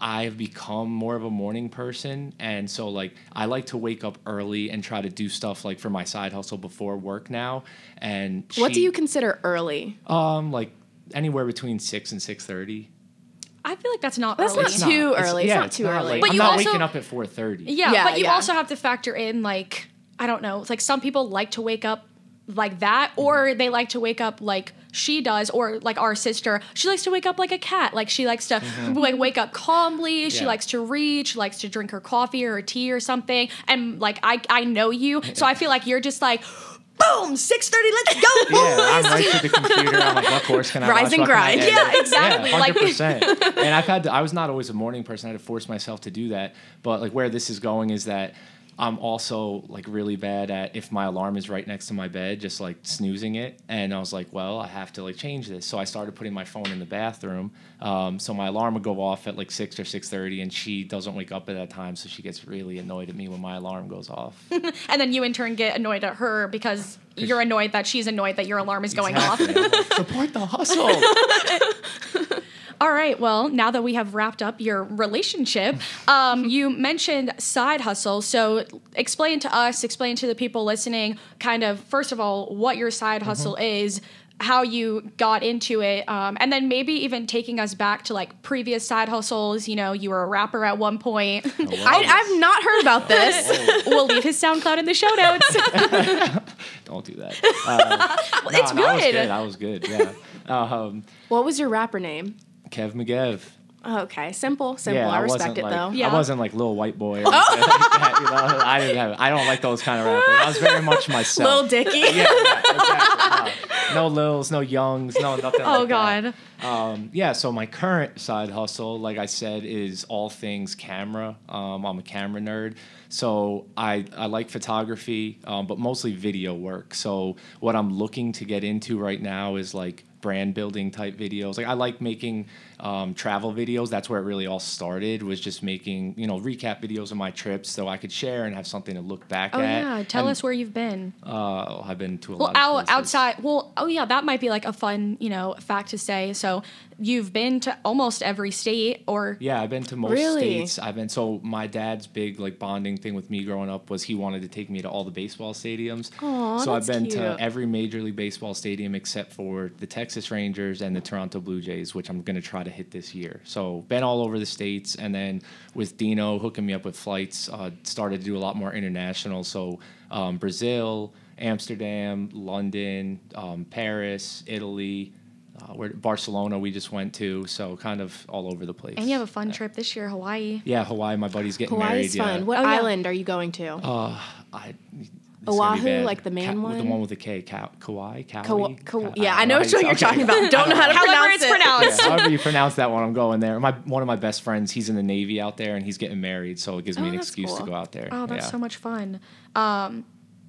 I've become more of a morning person, and so like I like to wake up early and try to do stuff like for my side hustle before work now. And what do you consider early? Um, like anywhere between six and six thirty. I feel like that's not That's early. not too early. It's not too early. Like, But I'm you not also- waking up at four thirty. yeah, Yeah, but you yeah. also have to factor in, like, I don't know, it's like some people like to wake up like that, or they like to wake up like she does, or like our sister, she likes to wake up like a cat. Like she likes to mm-hmm. like wake up calmly. She Yeah. likes to read. She likes to drink her coffee or her tea or something. And like I, I know you, so I feel like you're just like, boom, six thirty, let's go, boys. Yeah, I'm right to the computer. I'm like, what course can I Rise watch? and grind. edit? Yeah, exactly, Yeah, 100%. and I've had to, I was not always a morning person. I had to force myself to do that. But like where this is going is that I'm also like really bad at if my alarm is right next to my bed, just like snoozing it. And I was like, well, I have to like change this. So I started putting my phone in the bathroom. Um, so my alarm would go off at like six or six thirty, and she doesn't wake up at that time, so she gets really annoyed at me when my alarm goes off. And then you in turn get annoyed at her because you're annoyed that she's annoyed that your alarm is going off. Exactly. I'm Support the hustle. All right. Well, now that we have wrapped up your relationship, um, you mentioned side hustle. So explain to us, explain to the people listening, kind of, first of all, what your side hustle is. How you got into it, um, and then maybe even taking us back to like previous side hustles. You know, you were a rapper at one point. I, I've not heard about this. we'll leave his SoundCloud in the show notes. Don't do that. Uh, no, it's no, I was good. good. I was good. Yeah. Um, what was your rapper name? Kev McGev. Oh, okay, simple, simple. Yeah, I wasn't respect it like, though. Yeah. I wasn't like little white boy. Or anything like that, you know? I didn't have. I don't like those kind of rappers. I was very much myself. Lil Dicky. yeah, yeah, exactly. No, no Lils, no Youngs, no nothing. oh like that. God. Um, yeah, so my current side hustle, like I said, is all things camera. Um, I'm a camera nerd, so I, I like photography, um, but mostly video work. So what I'm looking to get into right now is like brand building type videos. Like I like making um, travel videos. That's where it really all started. Was just making you know recap videos of my trips so I could share and have something to look back Oh at. yeah, tell And, us where you've been. Uh, I've been to a Well, lot. out places. outside. Well, oh yeah, that might be like a fun, you know, fact to say. So you've been to almost every state, or Yeah, I've been to most Really? states. I've been so my dad's big like bonding thing with me growing up was he wanted to take me to all the baseball stadiums. Aw, so I've been to every major league baseball stadium except for the Texas Rangers and the Toronto Blue Jays, which I'm going to try to hit this year. So been all over the states, and then with Dino hooking me up with flights, uh, started to do a lot more international. So um, Brazil, Amsterdam, London, um, Paris, Italy. Uh, where Barcelona we just went to, so kind of all over the place. and you have a fun trip this year, Hawaii. Yeah, Hawaii. My buddy's getting Hawaii's married. fun. Yeah. What Oh, yeah. island are you going to? Uh, I. it's gonna be Oahu, like the main Ka- one? The one with the K. Ka- Kauai. Kauai. Ka- Ka- yeah, I know how which you one say- you're okay. talking about. Don't know how to However pronounce it's it. pronounced. Yeah, however you pronounce that one, I'm going there. My one of my best friends, he's in the Navy out there, and he's getting married, so it gives me Oh, an that's excuse to go out there. Oh, that's yeah. so much fun. Um,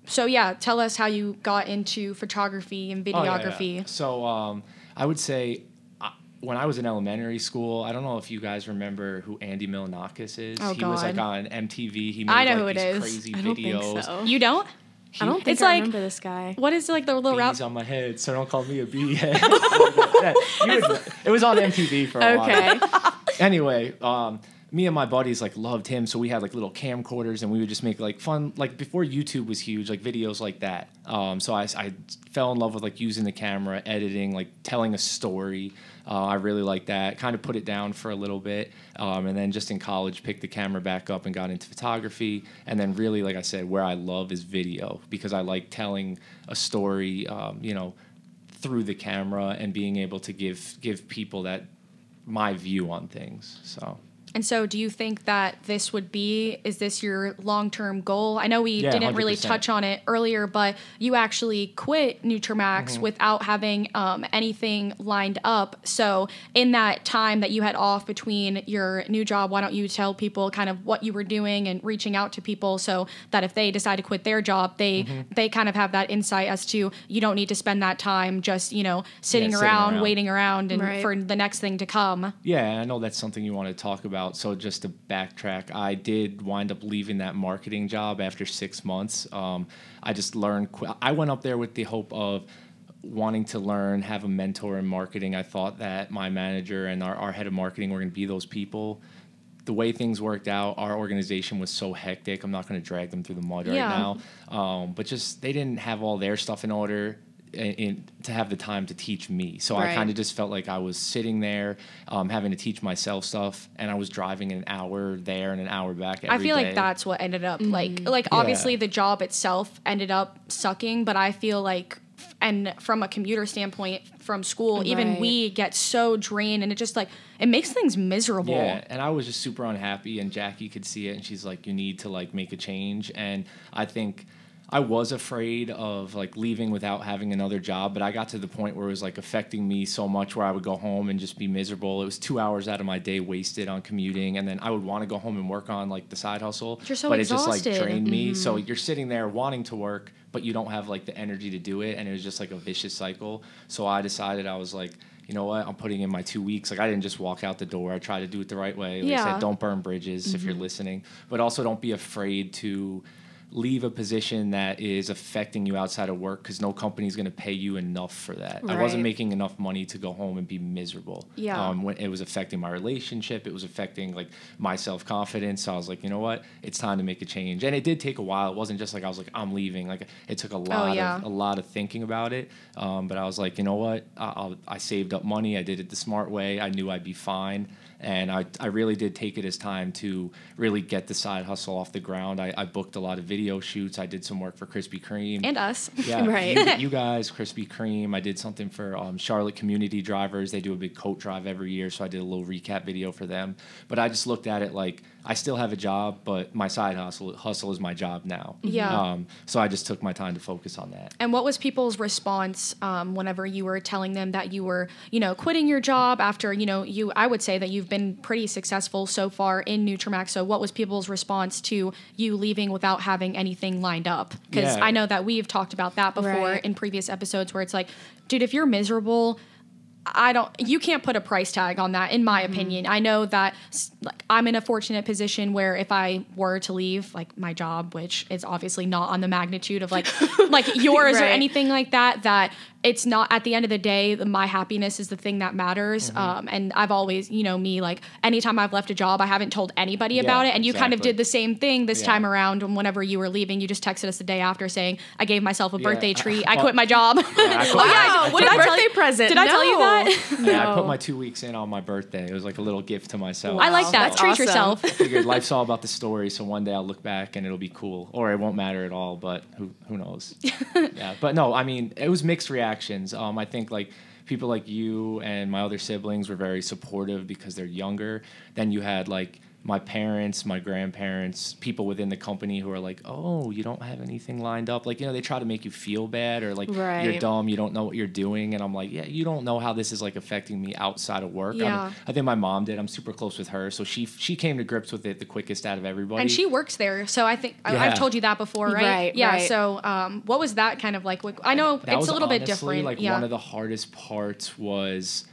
so yeah, tell us how you got into photography and Oh, yeah, yeah. videography. So um, I would say uh, when I was in elementary school, I don't know if you guys remember who Andy Milonakis is. Oh, he was like on MTV. He made I know like, who it these is. crazy I don't think videos. so. You don't? I don't think It's I like- remember this guy. What is like the little route? bees on my head, so don't call me a bee head. Yeah, would- it was on MTV for a while. Okay. Anyway, um, me and my buddies like loved him, so we had like little camcorders, and we would just make like fun, like before YouTube was huge, like videos like that. Um, so I, I fell in love with like using the camera, editing, like telling a story. Uh, I really like that. Kind of put it down for a little bit, um, and then just in college, picked the camera back up and got into photography. And then really, like I said, where I love is video because I like telling a story. Um, you know, through the camera and being able to give give people that my view on things. So And so, do you think that this would be? Is this your long term goal? I know we Yeah, didn't really 100%. touch on it earlier, but you actually quit Nutramax Mm-hmm. without having um, anything lined up. So, in that time that you had off between your new job, why don't you tell people kind of what you were doing and reaching out to people so that if they decide to quit their job, they Mm-hmm. they kind of have that insight as to you don't need to spend that time just you know sitting, sitting around, around. waiting around, and Right. for the next thing to come. yeah, I know that's something you want to talk about. So just to backtrack, I did wind up leaving that marketing job after six months. Um, I just learned. Qu- I went up there with the hope of wanting to learn, have a mentor in marketing. I thought that my manager and our, our head of marketing were going to be those people. The way things worked out, our organization was so hectic. I'm not going to drag them through the mud Yeah. right now. Um, but just they didn't have all their stuff in order. In, in, to have the time to teach me, so I kind of just felt like I was sitting there, um, having to teach myself stuff, and I was driving an hour there and an hour back. I feel day. like that's what ended up like Mm-hmm. like Yeah. obviously the job itself ended up sucking, but I feel like and from a commuter standpoint from school, even we get so drained and it just like it makes things miserable. Yeah, and I was just super unhappy, and Jackie could see it, and she's like, "You need to like make a change." And I think I was afraid of like leaving without having another job, but I got to the point where it was like affecting me so much, where I would go home and just be miserable. It was two hours out of my day wasted on commuting, and then I would want to go home and work on like the side hustle, You're so but it just like exhausted. drained me. So mm-hmm. you're sitting there wanting to work, but you don't have like the energy to do it, and it was just like a vicious cycle. So I decided I was like. You know what? I'm putting in my two weeks. Like I didn't just walk out the door. I tried to do it the right way. Like I Yeah. said, don't burn bridges if you're mm-hmm. listening, but also don't be afraid to leave a position that is affecting you outside of work because no company's going to pay you enough for that. I wasn't making enough money to go home and be miserable. Yeah. Um, when it was affecting my relationship, it was affecting like my self confidence. So I was like, you know what? It's time to make a change. And it did take a while. It wasn't just like I was like, I'm leaving. Like it took a lot yeah. of a lot of thinking about it. Um, but I was like, you know what? I, I'll, I saved up money. I did it the smart way. I knew I'd be fine. And I, I really did take it as time to really get the side hustle off the ground. I, I booked a lot of video shoots. I did some work for Krispy Kreme. And us. Yeah, Right. You, you guys, Krispy Kreme. I did something for um, Charlotte Community Drivers. They do a big coat drive every year, so I did a little recap video for them. But I just looked at it like I still have a job, but my side hustle hustle is my job now. Yeah. Um, so I just took my time to focus on that. And what was people's response um, whenever you were telling them that you were, you know, quitting your job after, you know, you? I would say that you've been pretty successful so far in Nutramax. So, what was people's response to you leaving without having anything lined up? Because Yeah. I know that we've talked about that before Right. in previous episodes, where it's like, dude, if you're miserable. I don't you can't put a price tag on that in my Mm-hmm. opinion. I know that like I'm in a fortunate position where if I were to leave like my job, which is obviously not on the magnitude of like like yours or anything like that that it's not at the end of the day my happiness is the thing that matters Mm-hmm. um, and i've always you know me like anytime i've left a job i haven't told anybody Yeah, about it and you kind of did the same thing this Yeah. time around and whenever you were leaving you just texted us the day after saying i gave myself a Yeah. birthday treat i quit my job I quit- oh yeah Wow, what did a I tell birthday you- present. did i tell you No. that Yeah, I put my two weeks in on my birthday. It was like a little gift to myself. i like that That's treat awesome. yourself figured life's all about the story, so one day I'll look back and it'll be cool, or it won't matter at all. But who who knows? yeah, but no, I mean, it was mixed Um, I think like people like you and my other siblings were very supportive because they're younger. Then you had like my parents, my grandparents, people within the company who are like, "Oh, you don't have anything lined up." Like, you know, they try to make you feel bad or like you're dumb, you don't know what you're doing, and I'm like, "Yeah, you don't know how this is like affecting me outside of work." I mean, Yeah. I think my mom did. I'm super close with her, so she she came to grips with it the quickest out of everybody. and she works there so i think I, Yeah. i've told you that before right, Right, yeah right. so um, what was that kind of like i know that it's was a little bit different Like yeah one of the hardest parts was.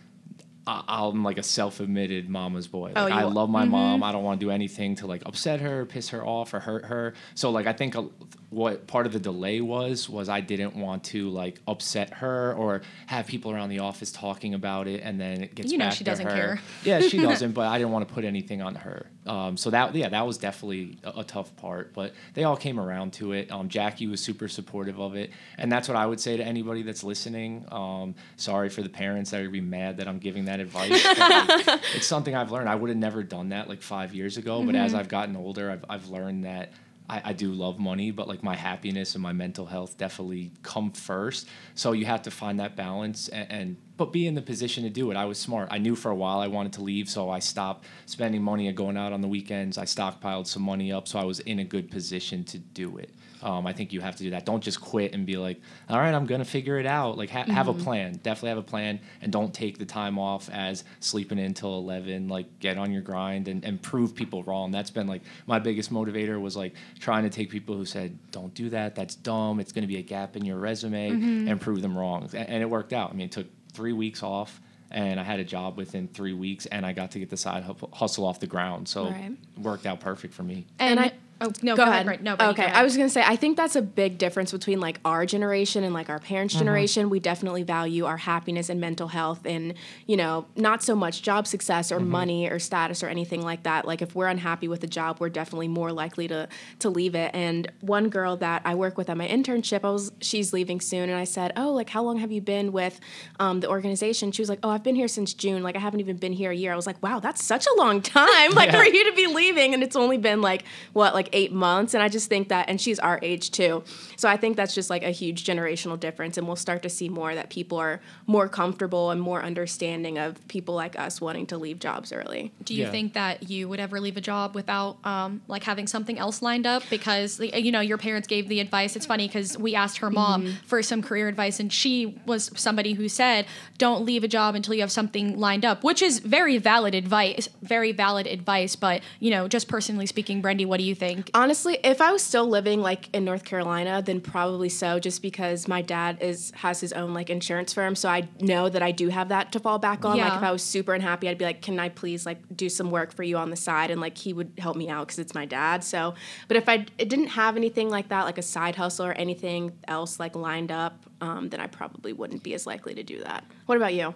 I- I'm like a self-admitted mama's boy. Oh, like Oh, I love my mom. Mm-hmm. I don't want to do anything to like upset her, piss her off, or hurt her. So like I think a, what part of the delay was was I didn't want to like upset her or have people around the office talking about it, and then it gets You know she doesn't her. care. Yeah, she doesn't, but I didn't want to put anything on her. Um, so that yeah, that was definitely a, a tough part, but they all came around to it. Um, Jackie was super supportive of it, and that's what I would say to anybody that's listening. Um, sorry for the parents that are gonna be mad that I'm giving that advice. but, like, it's something I've learned. I would have never done that like five years ago, but as I've gotten older, I've I've learned that. I, I do love money, but like my happiness and my mental health definitely come first. So you have to find that balance and, and but be in the position to do it. I was smart. I knew for a while I wanted to leave, so I stopped spending money and going out on the weekends. I stockpiled some money up, so I was in a good position to do it. Um, I think you have to do that. Don't just quit and be like, "All right, I'm gonna figure it out." Like, ha- have a plan. Definitely have a plan, and don't take the time off as sleeping until eleven. Like, get on your grind and, and prove people wrong. That's been like my biggest motivator was like trying to take people who said, "Don't do that. That's dumb. It's gonna be a gap in your resume," and prove them wrong. A- And it worked out. I mean, it took three weeks off. And I had a job within three weeks, and I got to get the side hustle off the ground. So Right. it worked out perfect for me. and, And I- oh no go, ahead, Brent. no Brittany, okay ahead. i was gonna say i think that's a big difference between like our generation and like our parents generation. We definitely value our happiness and mental health and you know not so much job success or money or status or anything like that. Like if we're unhappy with a job we're definitely more likely to to leave it. And one girl that i work with at my internship i was she's leaving soon and i said oh like how long have you been with um, the organization? She was like oh i've been here since june. Like i haven't even been here a year. I was like wow that's such a long time like Yeah. for you to be leaving. And it's only been like what like eight months and i just think that and she's our age too so i think that's just like a huge generational difference and we'll start to see more that people are more comfortable and more understanding of people like us wanting to leave jobs early Do you Yeah. think that you would ever leave a job without um, like having something else lined up? Because you know your parents gave the advice. It's funny because we asked her mom Mm-hmm. for some career advice, and she was somebody who said, "Don't leave a job until you have something lined up," which is very valid advice. Very valid advice. But you know, just personally speaking, Brendy, what do you think? Honestly, if I was still living like in North Carolina, then probably so, just because my dad is has his own like insurance firm, so I know that I do have that to fall back on. Like if I was super unhappy, I'd be like, "Can I please like do some work for you on the side?" And like he would help me out because it's my dad. So, but if I it didn't have anything like that, like a side hustle or anything else like lined up, um, then I probably wouldn't be as likely to do that. What about you?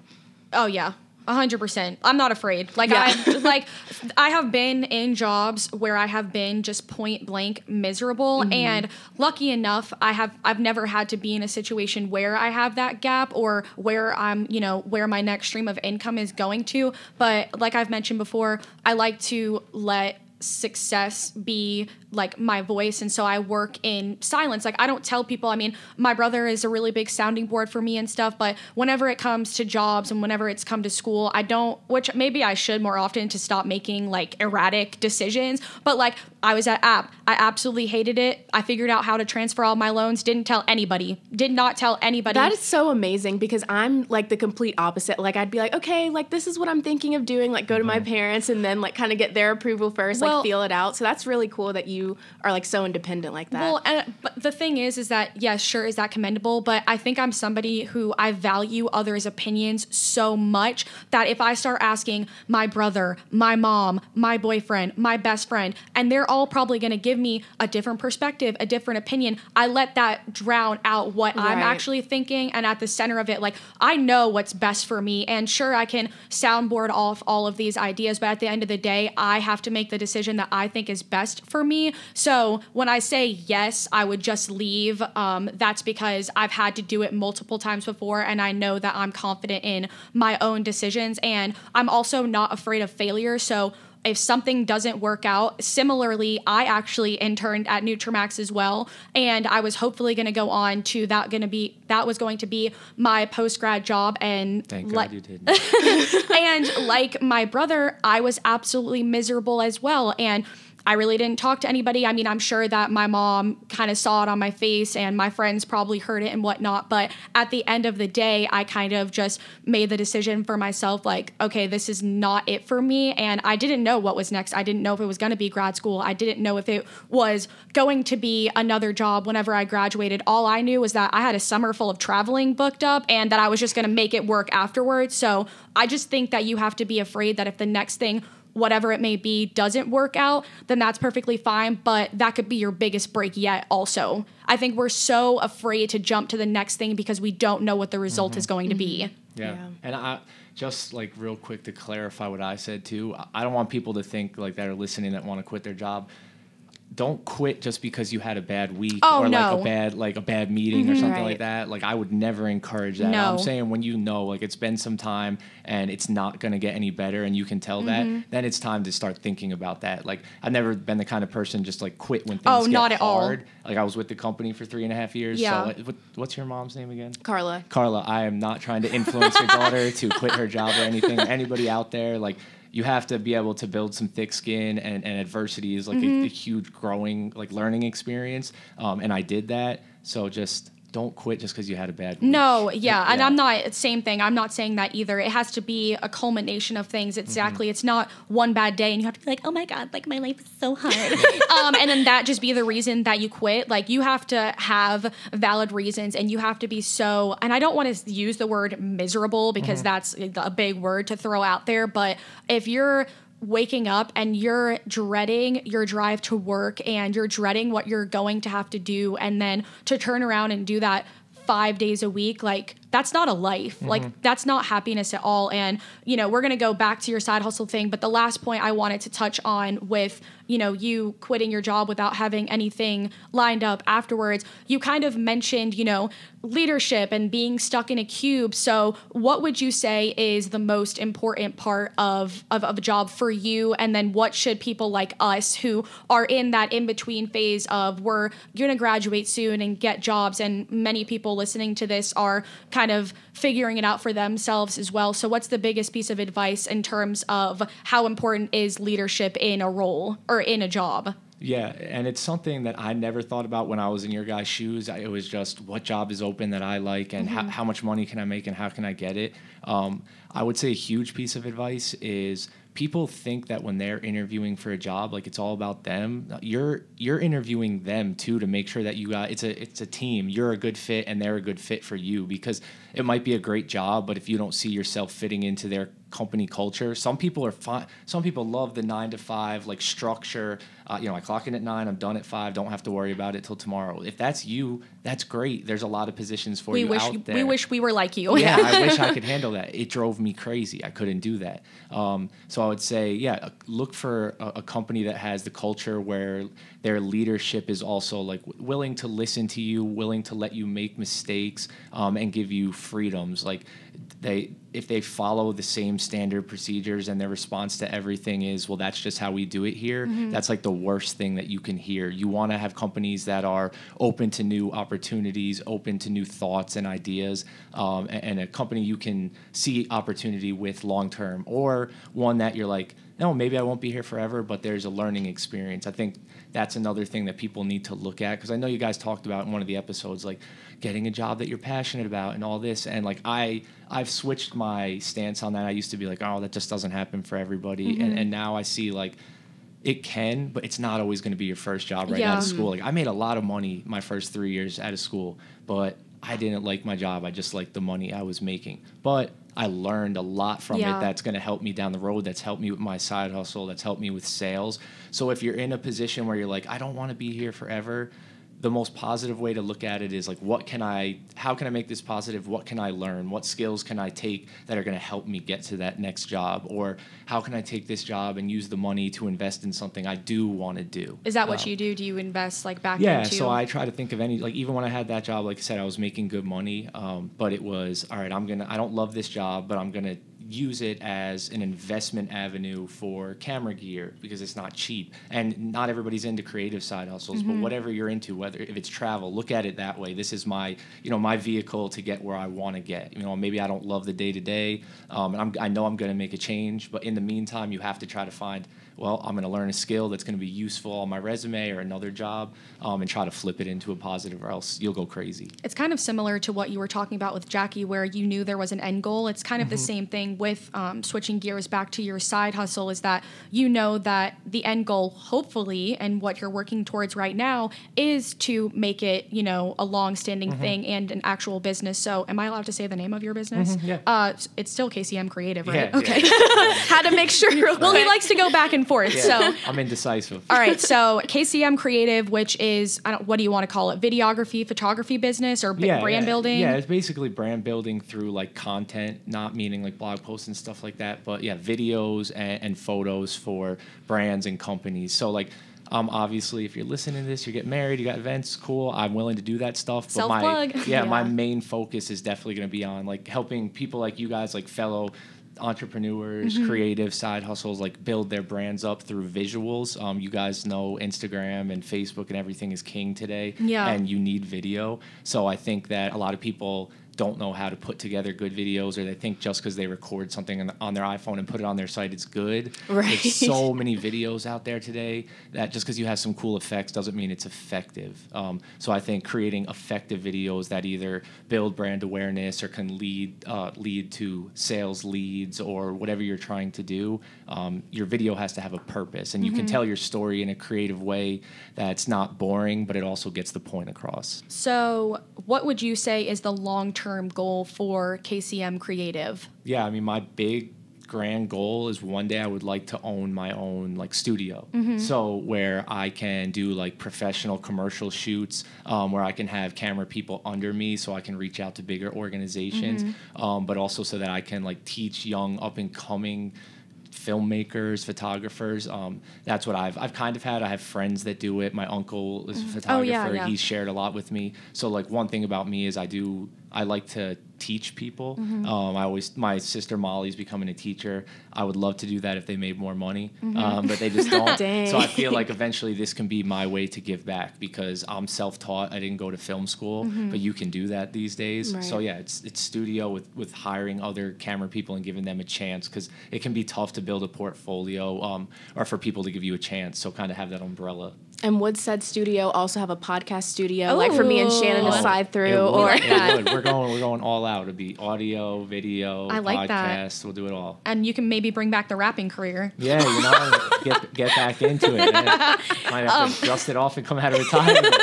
Oh yeah. A hundred percent. I'm not afraid. Like Yeah. I like I have been in jobs where I have been just point blank miserable Mm-hmm. and lucky enough I have I've never had to be in a situation where I have that gap or where I'm, you know, where my next stream of income is going to. But like I've mentioned before, I like to let success be like my voice and so I work in silence like I don't tell people I mean my brother is a really big sounding board for me and stuff but whenever it comes to jobs and whenever it's come to school I don't which maybe I should more often to stop making like erratic decisions but like I was at app I absolutely hated it I figured out how to transfer all my loans didn't tell anybody did not tell anybody That is so amazing because I'm like the complete opposite. Like I'd be like, okay, like this is what I'm thinking of doing. Like go to my mm-hmm. parents and then like kind of get their approval first. Well- like feel it out. So that's really cool that you are like so independent like that. Well, and, but the thing is, is that yes, sure, is that commendable? But I think I'm somebody who I value others' opinions so much that if I start asking my brother, my mom, my boyfriend, my best friend, and they're all probably going to give me a different perspective, a different opinion, I let that drown out what I'm actually thinking. And at the center of it, like I know what's best for me, and sure, I can soundboard off all of these ideas, but at the end of the day, I have to make the decision that I think is best for me. So when I say yes, I would just leave. Um, that's because I've had to do it multiple times before, and I know that I'm confident in my own decisions, and I'm also not afraid of failure. So if something doesn't work out, similarly, I actually interned at Nutramax as well, and I was hopefully going to go on to that going to be that was going to be my post grad job, and Thank God you didn't. and like my brother, I was absolutely miserable as well. And I really didn't talk to anybody. I mean, I'm sure that my mom kind of saw it on my face and my friends probably heard it and whatnot. But at the end of the day, I kind of just made the decision for myself like, okay, this is not it for me. And I didn't know what was next. I didn't know if it was going to be grad school. I didn't know if it was going to be another job whenever I graduated. All I knew was that I had a summer full of traveling booked up and that I was just going to make it work afterwards. So I just think that you have to be afraid that if the next thing whatever it may be doesn't work out, then that's perfectly fine. But that could be your biggest break yet, also. I think we're so afraid to jump to the next thing because we don't know what the result is going to be. Mm-hmm. Yeah. Yeah. And I just like real quick to clarify what I said too. I- I don't want people to think like that are listening that want to quit their job. Don't quit just because you had a bad week Oh, or like no. Mm-hmm. a bad like a bad meeting or something Right. like that. Like I would never encourage that. No. I'm saying when you know like it's been some time and it's not going to get any better and you can tell Mm-hmm. that, then it's time to start thinking about that. Like I've never been the kind of person just like quit when things Oh, get not at all. hard. Like I was with the company for three and a half years. Yeah. So like, what, what's your mom's name again? Carla. Carla, I am not trying to influence your daughter to quit her job or anything. Anybody out there, like you have to be able to build some thick skin, and, and adversity is like a, a huge growing, like learning experience. Um, and I did that. So just don't quit just because you had a bad week. No, yeah, and Yeah. I'm not same thing. I'm not saying that either. It has to be a culmination of things. Exactly. It's not one bad day and you have to be like, Oh my god, like my life is so hard. um, and then that just be the reason that you quit. Like you have to have valid reasons, and you have to be so. And I don't want to use the word miserable because that's a big word to throw out there. But if you're waking up and you're dreading your drive to work and you're dreading what you're going to have to do, and then to turn around and do that five days a week, like that's not a life. Like mm-hmm. that's not happiness at all. And, you know, we're going to go back to your side hustle thing. But the last point I wanted to touch on with, you know, you quitting your job without having anything lined up afterwards, you kind of mentioned, you know, leadership and being stuck in a cube. So what would you say is the most important part of, of, of a job for you? And then what should people like us who are in that in between phase of we're going to graduate soon and get jobs and many people listening to this are kind of figuring it out for themselves as well. So what's the biggest piece of advice in terms of how important is leadership in a role or in a job? Yeah, and it's something that I never thought about when I was in your guys' shoes. I, it was just what job is open that I like, and how, how much money can I make, and how can I get it. Um, I would say a huge piece of advice is people think that when they're interviewing for a job, like it's all about them. You're you're interviewing them too to make sure that you got it's a it's a team. You're a good fit, and they're a good fit for you because it might be a great job, but if you don't see yourself fitting into their company culture. Some people are fine. Some people love the nine to five like structure. Uh, you know, I clock in at nine, I'm done at five. Don't have to worry about it till tomorrow. If that's you, that's great. There's a lot of positions for We you wish out there. we wish we were like you. yeah, I wish I could handle that. It drove me crazy. I couldn't do that. Um, so I would say, yeah, uh, look for a, a company that has the culture where their leadership is also like w- willing to listen to you, willing to let you make mistakes, um, and give you freedoms. Like they, if they follow the same standard procedures and their response to everything is, well, that's just how we do it here. That's like the worst thing that you can hear. You want to have companies that are open to new opportunities, open to new thoughts and ideas, um, a- and, a company you can see opportunity with long term, or one that you're like, no, maybe I won't be here forever, but there's a learning experience. I think that's another thing that people need to look at because I know you guys talked about in one of the episodes, like getting a job that you're passionate about and all this. And like I, I've switched my stance on that. I used to be like, oh, that just doesn't happen for everybody, and, mm-hmm. and now I see like it can, but it's not always going to be your first job right Yeah. out of school. Like I made a lot of money my first three years out of school, but I didn't like my job. I just liked the money I was making. But I learned a lot from Yeah. it that's going to help me down the road. That's helped me with my side hustle. That's helped me with sales. So if you're in a position where you're like, I don't want to be here forever, the most positive way to look at it is like, what can I, how can I make this positive? What can I learn? What skills can I take that are going to help me get to that next job? Or how can I take this job and use the money to invest in something I do want to do? Is that what Um, you do? Do you invest like back yeah, into? so I try to think of any like even when I had that job, like I said, I was making good money, um, but it was all right. I'm gonna I don't love this job, but I'm gonna use it as an investment avenue for camera gear because it's not cheap. And not everybody's into creative side hustles but whatever you're into whether if it's travel look at it that way. This is my you know my vehicle to get where i want to get. You know maybe i don't love the day to day um, and I'm, i know i'm going to make a change but in the meantime you have to try to find well i'm going to learn a skill that's going to be useful on my resume or another job um, and try to flip it into a positive or else you'll go crazy. It's kind of similar to what you were talking about with Jackie, where you knew there was an end goal. It's kind of Mm-hmm. the same thing with um, switching gears back to your side hustle, is that you know that the end goal, hopefully, and what you're working towards right now is to make it, you know, a long-standing Mm-hmm. thing and an actual business. So, am I allowed to say the name of your business? yeah. Uh, it's still KCM Creative, right? Yeah, okay. Had to make sure. well, he likes to go back and forth. Yeah. So, i'm indecisive all right, so KCM Creative, which is I don't what do you want to call it? Videography, photography business, or b- brand yeah. building? Yeah, it's basically brand building through like content, not meaning like blog posts and stuff like that, but yeah, videos and, and photos for brands and companies. So like. Um, obviously, if you're listening to this, you get married, you got events, cool. I'm willing to do that stuff. But my Self-plug. yeah, my main focus is definitely going to be on like helping people like you guys, like fellow entrepreneurs, Mm-hmm. creative side hustles, like build their brands up through visuals. Um, you guys know Instagram and Facebook and everything is king today. Yeah. And you need video. So I think that a lot of people don't know how to put together good videos or they think just because they record something on, on their iPhone and put it on their site it's good. Right. There's so many videos out there today that just because you have some cool effects doesn't mean it's effective. Um, so I think creating effective videos that either build brand awareness or can lead uh, lead to sales leads or whatever you're trying to do, um, your video has to have a purpose and you can tell your story in a creative way that's not boring, but it also gets the point across. So, what would you say is the long term goal for KCM Creative? yeah, I mean, my big grand goal is one day I would like to own my own like studio. So where I can do like professional commercial shoots, um, where I can have camera people under me, so I can reach out to bigger organizations, um, but also so that I can like teach young up and coming filmmakers, photographers. Um, that's what I've I've kind of had. I have friends that do it. My uncle is a photographer. Oh, yeah, yeah. He's shared a lot with me. So like one thing about me is I do I like to teach people. Mm-hmm. Um, I always my sister Molly's becoming a teacher. I would love to do that if they made more money, Mm-hmm. um, but they just don't. So I feel like eventually this can be my way to give back because I'm self-taught. I didn't go to film school, Mm-hmm. but you can do that these days. So yeah, it's it's studio with with hiring other camera people and giving them a chance because it can be tough to build a portfolio um, or for people to give you a chance. So kind of have that umbrella. And would said studio also have a podcast studio, like for me and Shannon to slide through, It would, or it would. We're going we're going all out. It'd be audio, video, I like that. podcast. We'll do it all. And you can maybe bring back the rapping career. Yeah, you know, get get back into it. Yeah. Might have Um, to dust it off and come out of retirement.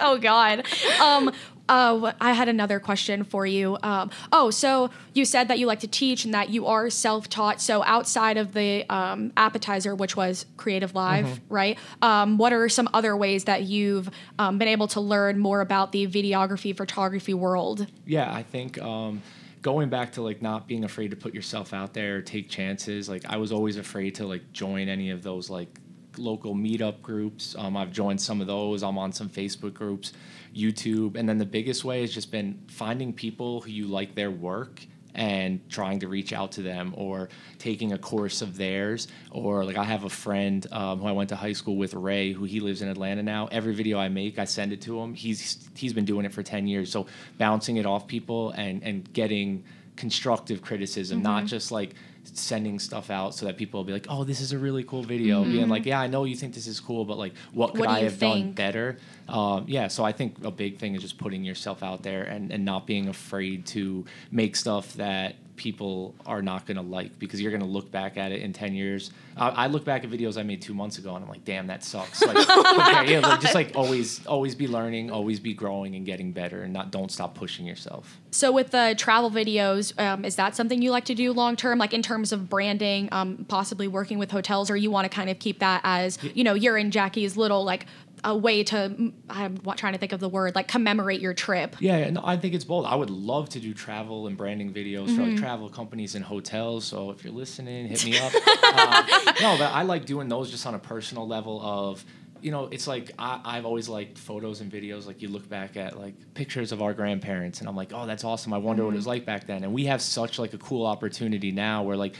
oh God. Um, uh, I had another question for you. Um, oh, so you said that you like to teach and that you are self-taught. So outside of the um, appetizer, which was CreativeLive, right? Um, what are some other ways that you've um, been able to learn more about the videography, photography world? yeah, I think um, going back to like not being afraid to put yourself out there, take chances. Like I was always afraid to like join any of those like local meetup groups. Um, I've joined some of those. I'm on some Facebook groups, YouTube, and then the biggest way has just been finding people who you like their work and trying to reach out to them or taking a course of theirs. Or like i have a friend um, who i went to high school with ray who he lives in atlanta now. Every video i make i send it to him. He's he's been doing it for 10 years. So bouncing it off people and and getting constructive criticism not just like sending stuff out so that people will be like oh this is a really cool video being like yeah i know you think this is cool but like what could What i have done better? Um, yeah so i think a big thing is just putting yourself out there and, and not being afraid to make stuff that people are not going to like because you're going to look back at it in 10 years. I, I look back at videos I made two months ago and I'm like, damn, that sucks. Like, okay, yeah, like, just like always, always be learning, always be growing and getting better, and not don't stop pushing yourself. So with the travel videos, um, is that something you like to do long term, like in terms of branding, um, possibly working with hotels, or you want to kind of keep that as you know, you're in Jackie's little like a way to mm, I'm trying to think of the word like commemorate your trip. Yeah, and I think it's bold. I would love to do travel and branding videos for like travel companies and hotels. So if you're listening, hit me up. uh, no, but I like doing those just on a personal level of you know, it's like I, I've always liked photos and videos. Like you look back at like pictures of our grandparents, and I'm like, oh, that's awesome. I wonder what it was like back then. And we have such like a cool opportunity now where like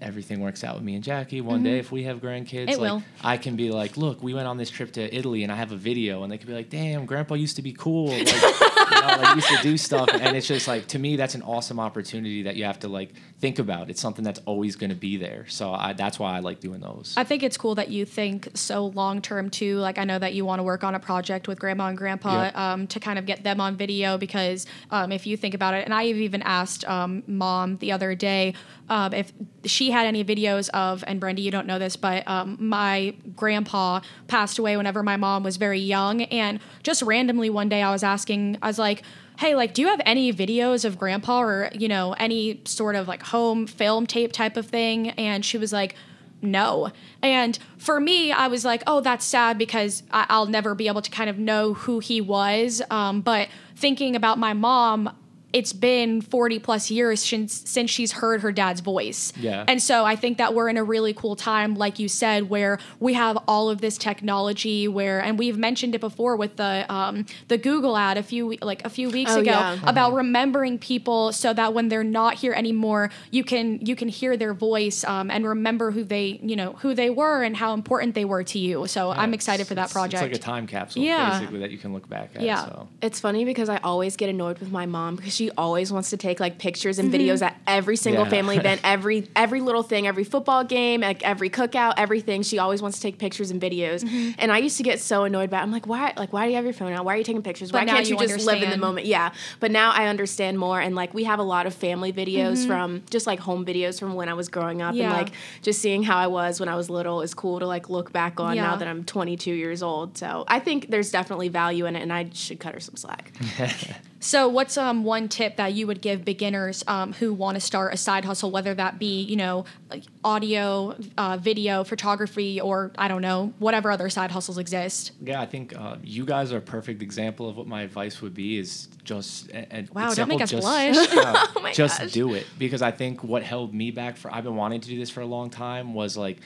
everything works out with me and Jackie. One day, if we have grandkids, It like will. I can be like, look, we went on this trip to Italy, and I have a video, and they could be like, damn, Grandpa used to be cool. Like, you know, like used to do stuff, and it's just like to me, that's an awesome opportunity that you have to like think about. It's something that's always going to be there. So I, that's why I like doing those. I think it's cool that you think so long term too. Like I know that you want to work on a project with grandma and grandpa Yep. um, to kind of get them on video because um, if you think about it, and I even asked um, mom the other day um, if she had any videos of, and Brenda, you don't know this, but um, my grandpa passed away whenever my mom was very young, and just randomly one day I was asking, I was like. Hey, like, do you have any videos of grandpa or, you know, any sort of like home film tape type of thing? And she was like, no. And for me, I was like, oh, that's sad because I- I'll never be able to kind of know who he was. Um, but thinking about my mom, it's been 40 plus years since, since she's heard her dad's voice. Yeah. And so I think that we're in a really cool time, like you said, where we have all of this technology where, and we've mentioned it before with the, um, the Google ad a few, like a few weeks Oh, ago yeah. about remembering people so that when they're not here anymore, you can, you can hear their voice, um, and remember who they, you know, who they were and how important they were to you. So I'm excited for that project. It's like a time capsule, Yeah. basically, that you can look back at. Yeah. So. It's funny because I always get annoyed with my mom because she always wants to take like pictures and mm-hmm. videos at every single Yeah. family event, every every little thing, every football game, like every cookout, everything. She always wants to take pictures and videos. Mm-hmm. And I used to get so annoyed by it. I'm like, why like why do you have your phone out? Why are you taking pictures? But why can't you, you just live in the moment? Yeah. But now I understand more and like we have a lot of family videos mm-hmm. from just like home videos from when I was growing up Yeah. and like just seeing how I was when I was little is cool to like look back on Yeah. now that I'm 22 years old. So I think there's definitely value in it and I should cut her some slack. So, what's um, one tip that you would give beginners um, who want to start a side hustle, whether that be you know like audio, uh, video, photography, or I don't know whatever other side hustles exist? Yeah, I think uh, you guys are a perfect example of what my advice would be is just and, Wow, it's don't make us just, blush. uh, Oh my just gosh. do it because I think what held me back for I've been wanting to do this for a long time was like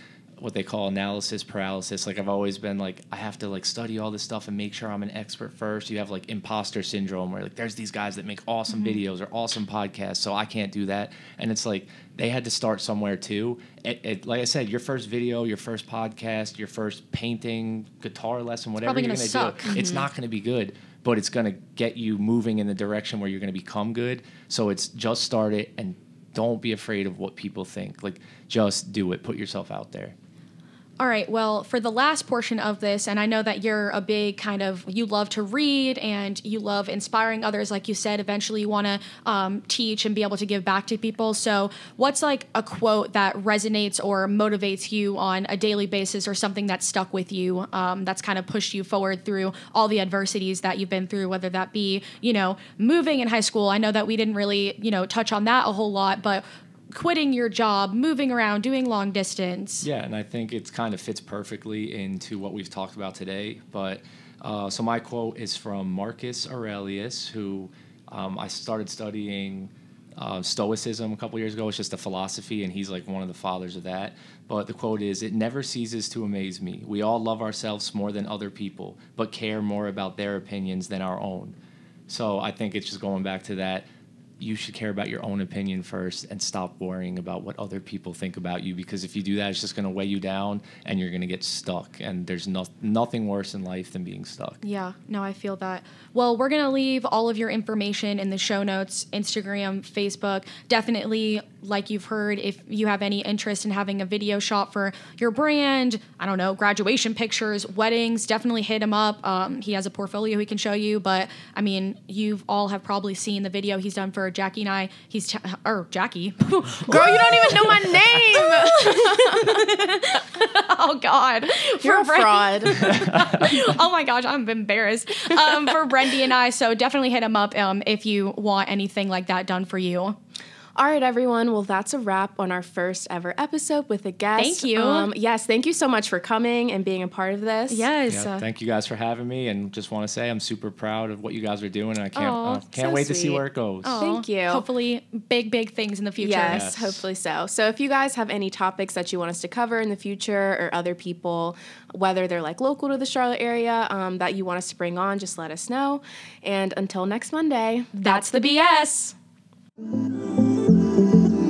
what they call analysis paralysis. Like I've always been like I have to like study all this stuff and make sure I'm an expert first. You have like imposter syndrome where like there's these guys that make awesome Mm-hmm. videos or awesome podcasts, so I can't do that. And it's like they had to start somewhere too. It, it, like I said, your first video, your first podcast, your first painting, guitar lesson, whatever you're gonna gonna suck. do, it's not going to be good. But it's going to get you moving in the direction where you're going to become good. So it's just start it and don't be afraid of what people think. Like just do it. Put yourself out there. All right. Well, for the last portion of this, and I know that you're a big kind of you love to read and you love inspiring others. Like you said, eventually you want to um, teach and be able to give back to people. So, what's like a quote that resonates or motivates you on a daily basis, or something that stuck with you um, that's kind of pushed you forward through all the adversities that you've been through, whether that be you know moving in high school. I know that we didn't really you know touch on that a whole lot, but quitting your job, moving around, doing long distance. Yeah, and I think it kind of fits perfectly into what we've talked about today. But uh, so my quote is from Marcus Aurelius, who um, I started studying uh, Stoicism a couple years ago. It's just a philosophy, and he's like one of the fathers of that. But the quote is It never ceases to amaze me. We all love ourselves more than other people, but care more about their opinions than our own. So I think it's just going back to that. You should care about your own opinion first and stop worrying about what other people think about you because if you do that, it's just going to weigh you down and you're going to get stuck. And there's no, nothing worse in life than being stuck. Yeah, no, I feel that. Well, we're going to leave all of your information in the show notes Instagram, Facebook. Definitely, like you've heard, if you have any interest in having a video shot for your brand, I don't know, graduation pictures, weddings, definitely hit him up. Um, he has a portfolio he can show you. But I mean, you've all have probably seen the video he's done for Jackie and I. He's Ch- or Jackie. Girl, you don't even know my name. oh God, You're a For Bren- fraud. oh my gosh, I'm embarrassed. Um, for Brendy and I, so definitely hit him up um, if you want anything like that done for you. All right, everyone. Well, that's a wrap on our first ever episode with a guest. Thank you. Um, yes, thank you so much for coming and being a part of this. Yes. Yeah, thank you guys for having me, and just want to say I'm super proud of what you guys are doing, and I can't Aw, uh, can't so wait to see where it goes. Thank you. Hopefully, big, big things in the future. Yes, Yes. hopefully so. So if you guys have any topics that you want us to cover in the future or other people, whether they're like local to the Charlotte area um, that you want us to bring on, just let us know. And until next Monday, That's the BS. Thank you.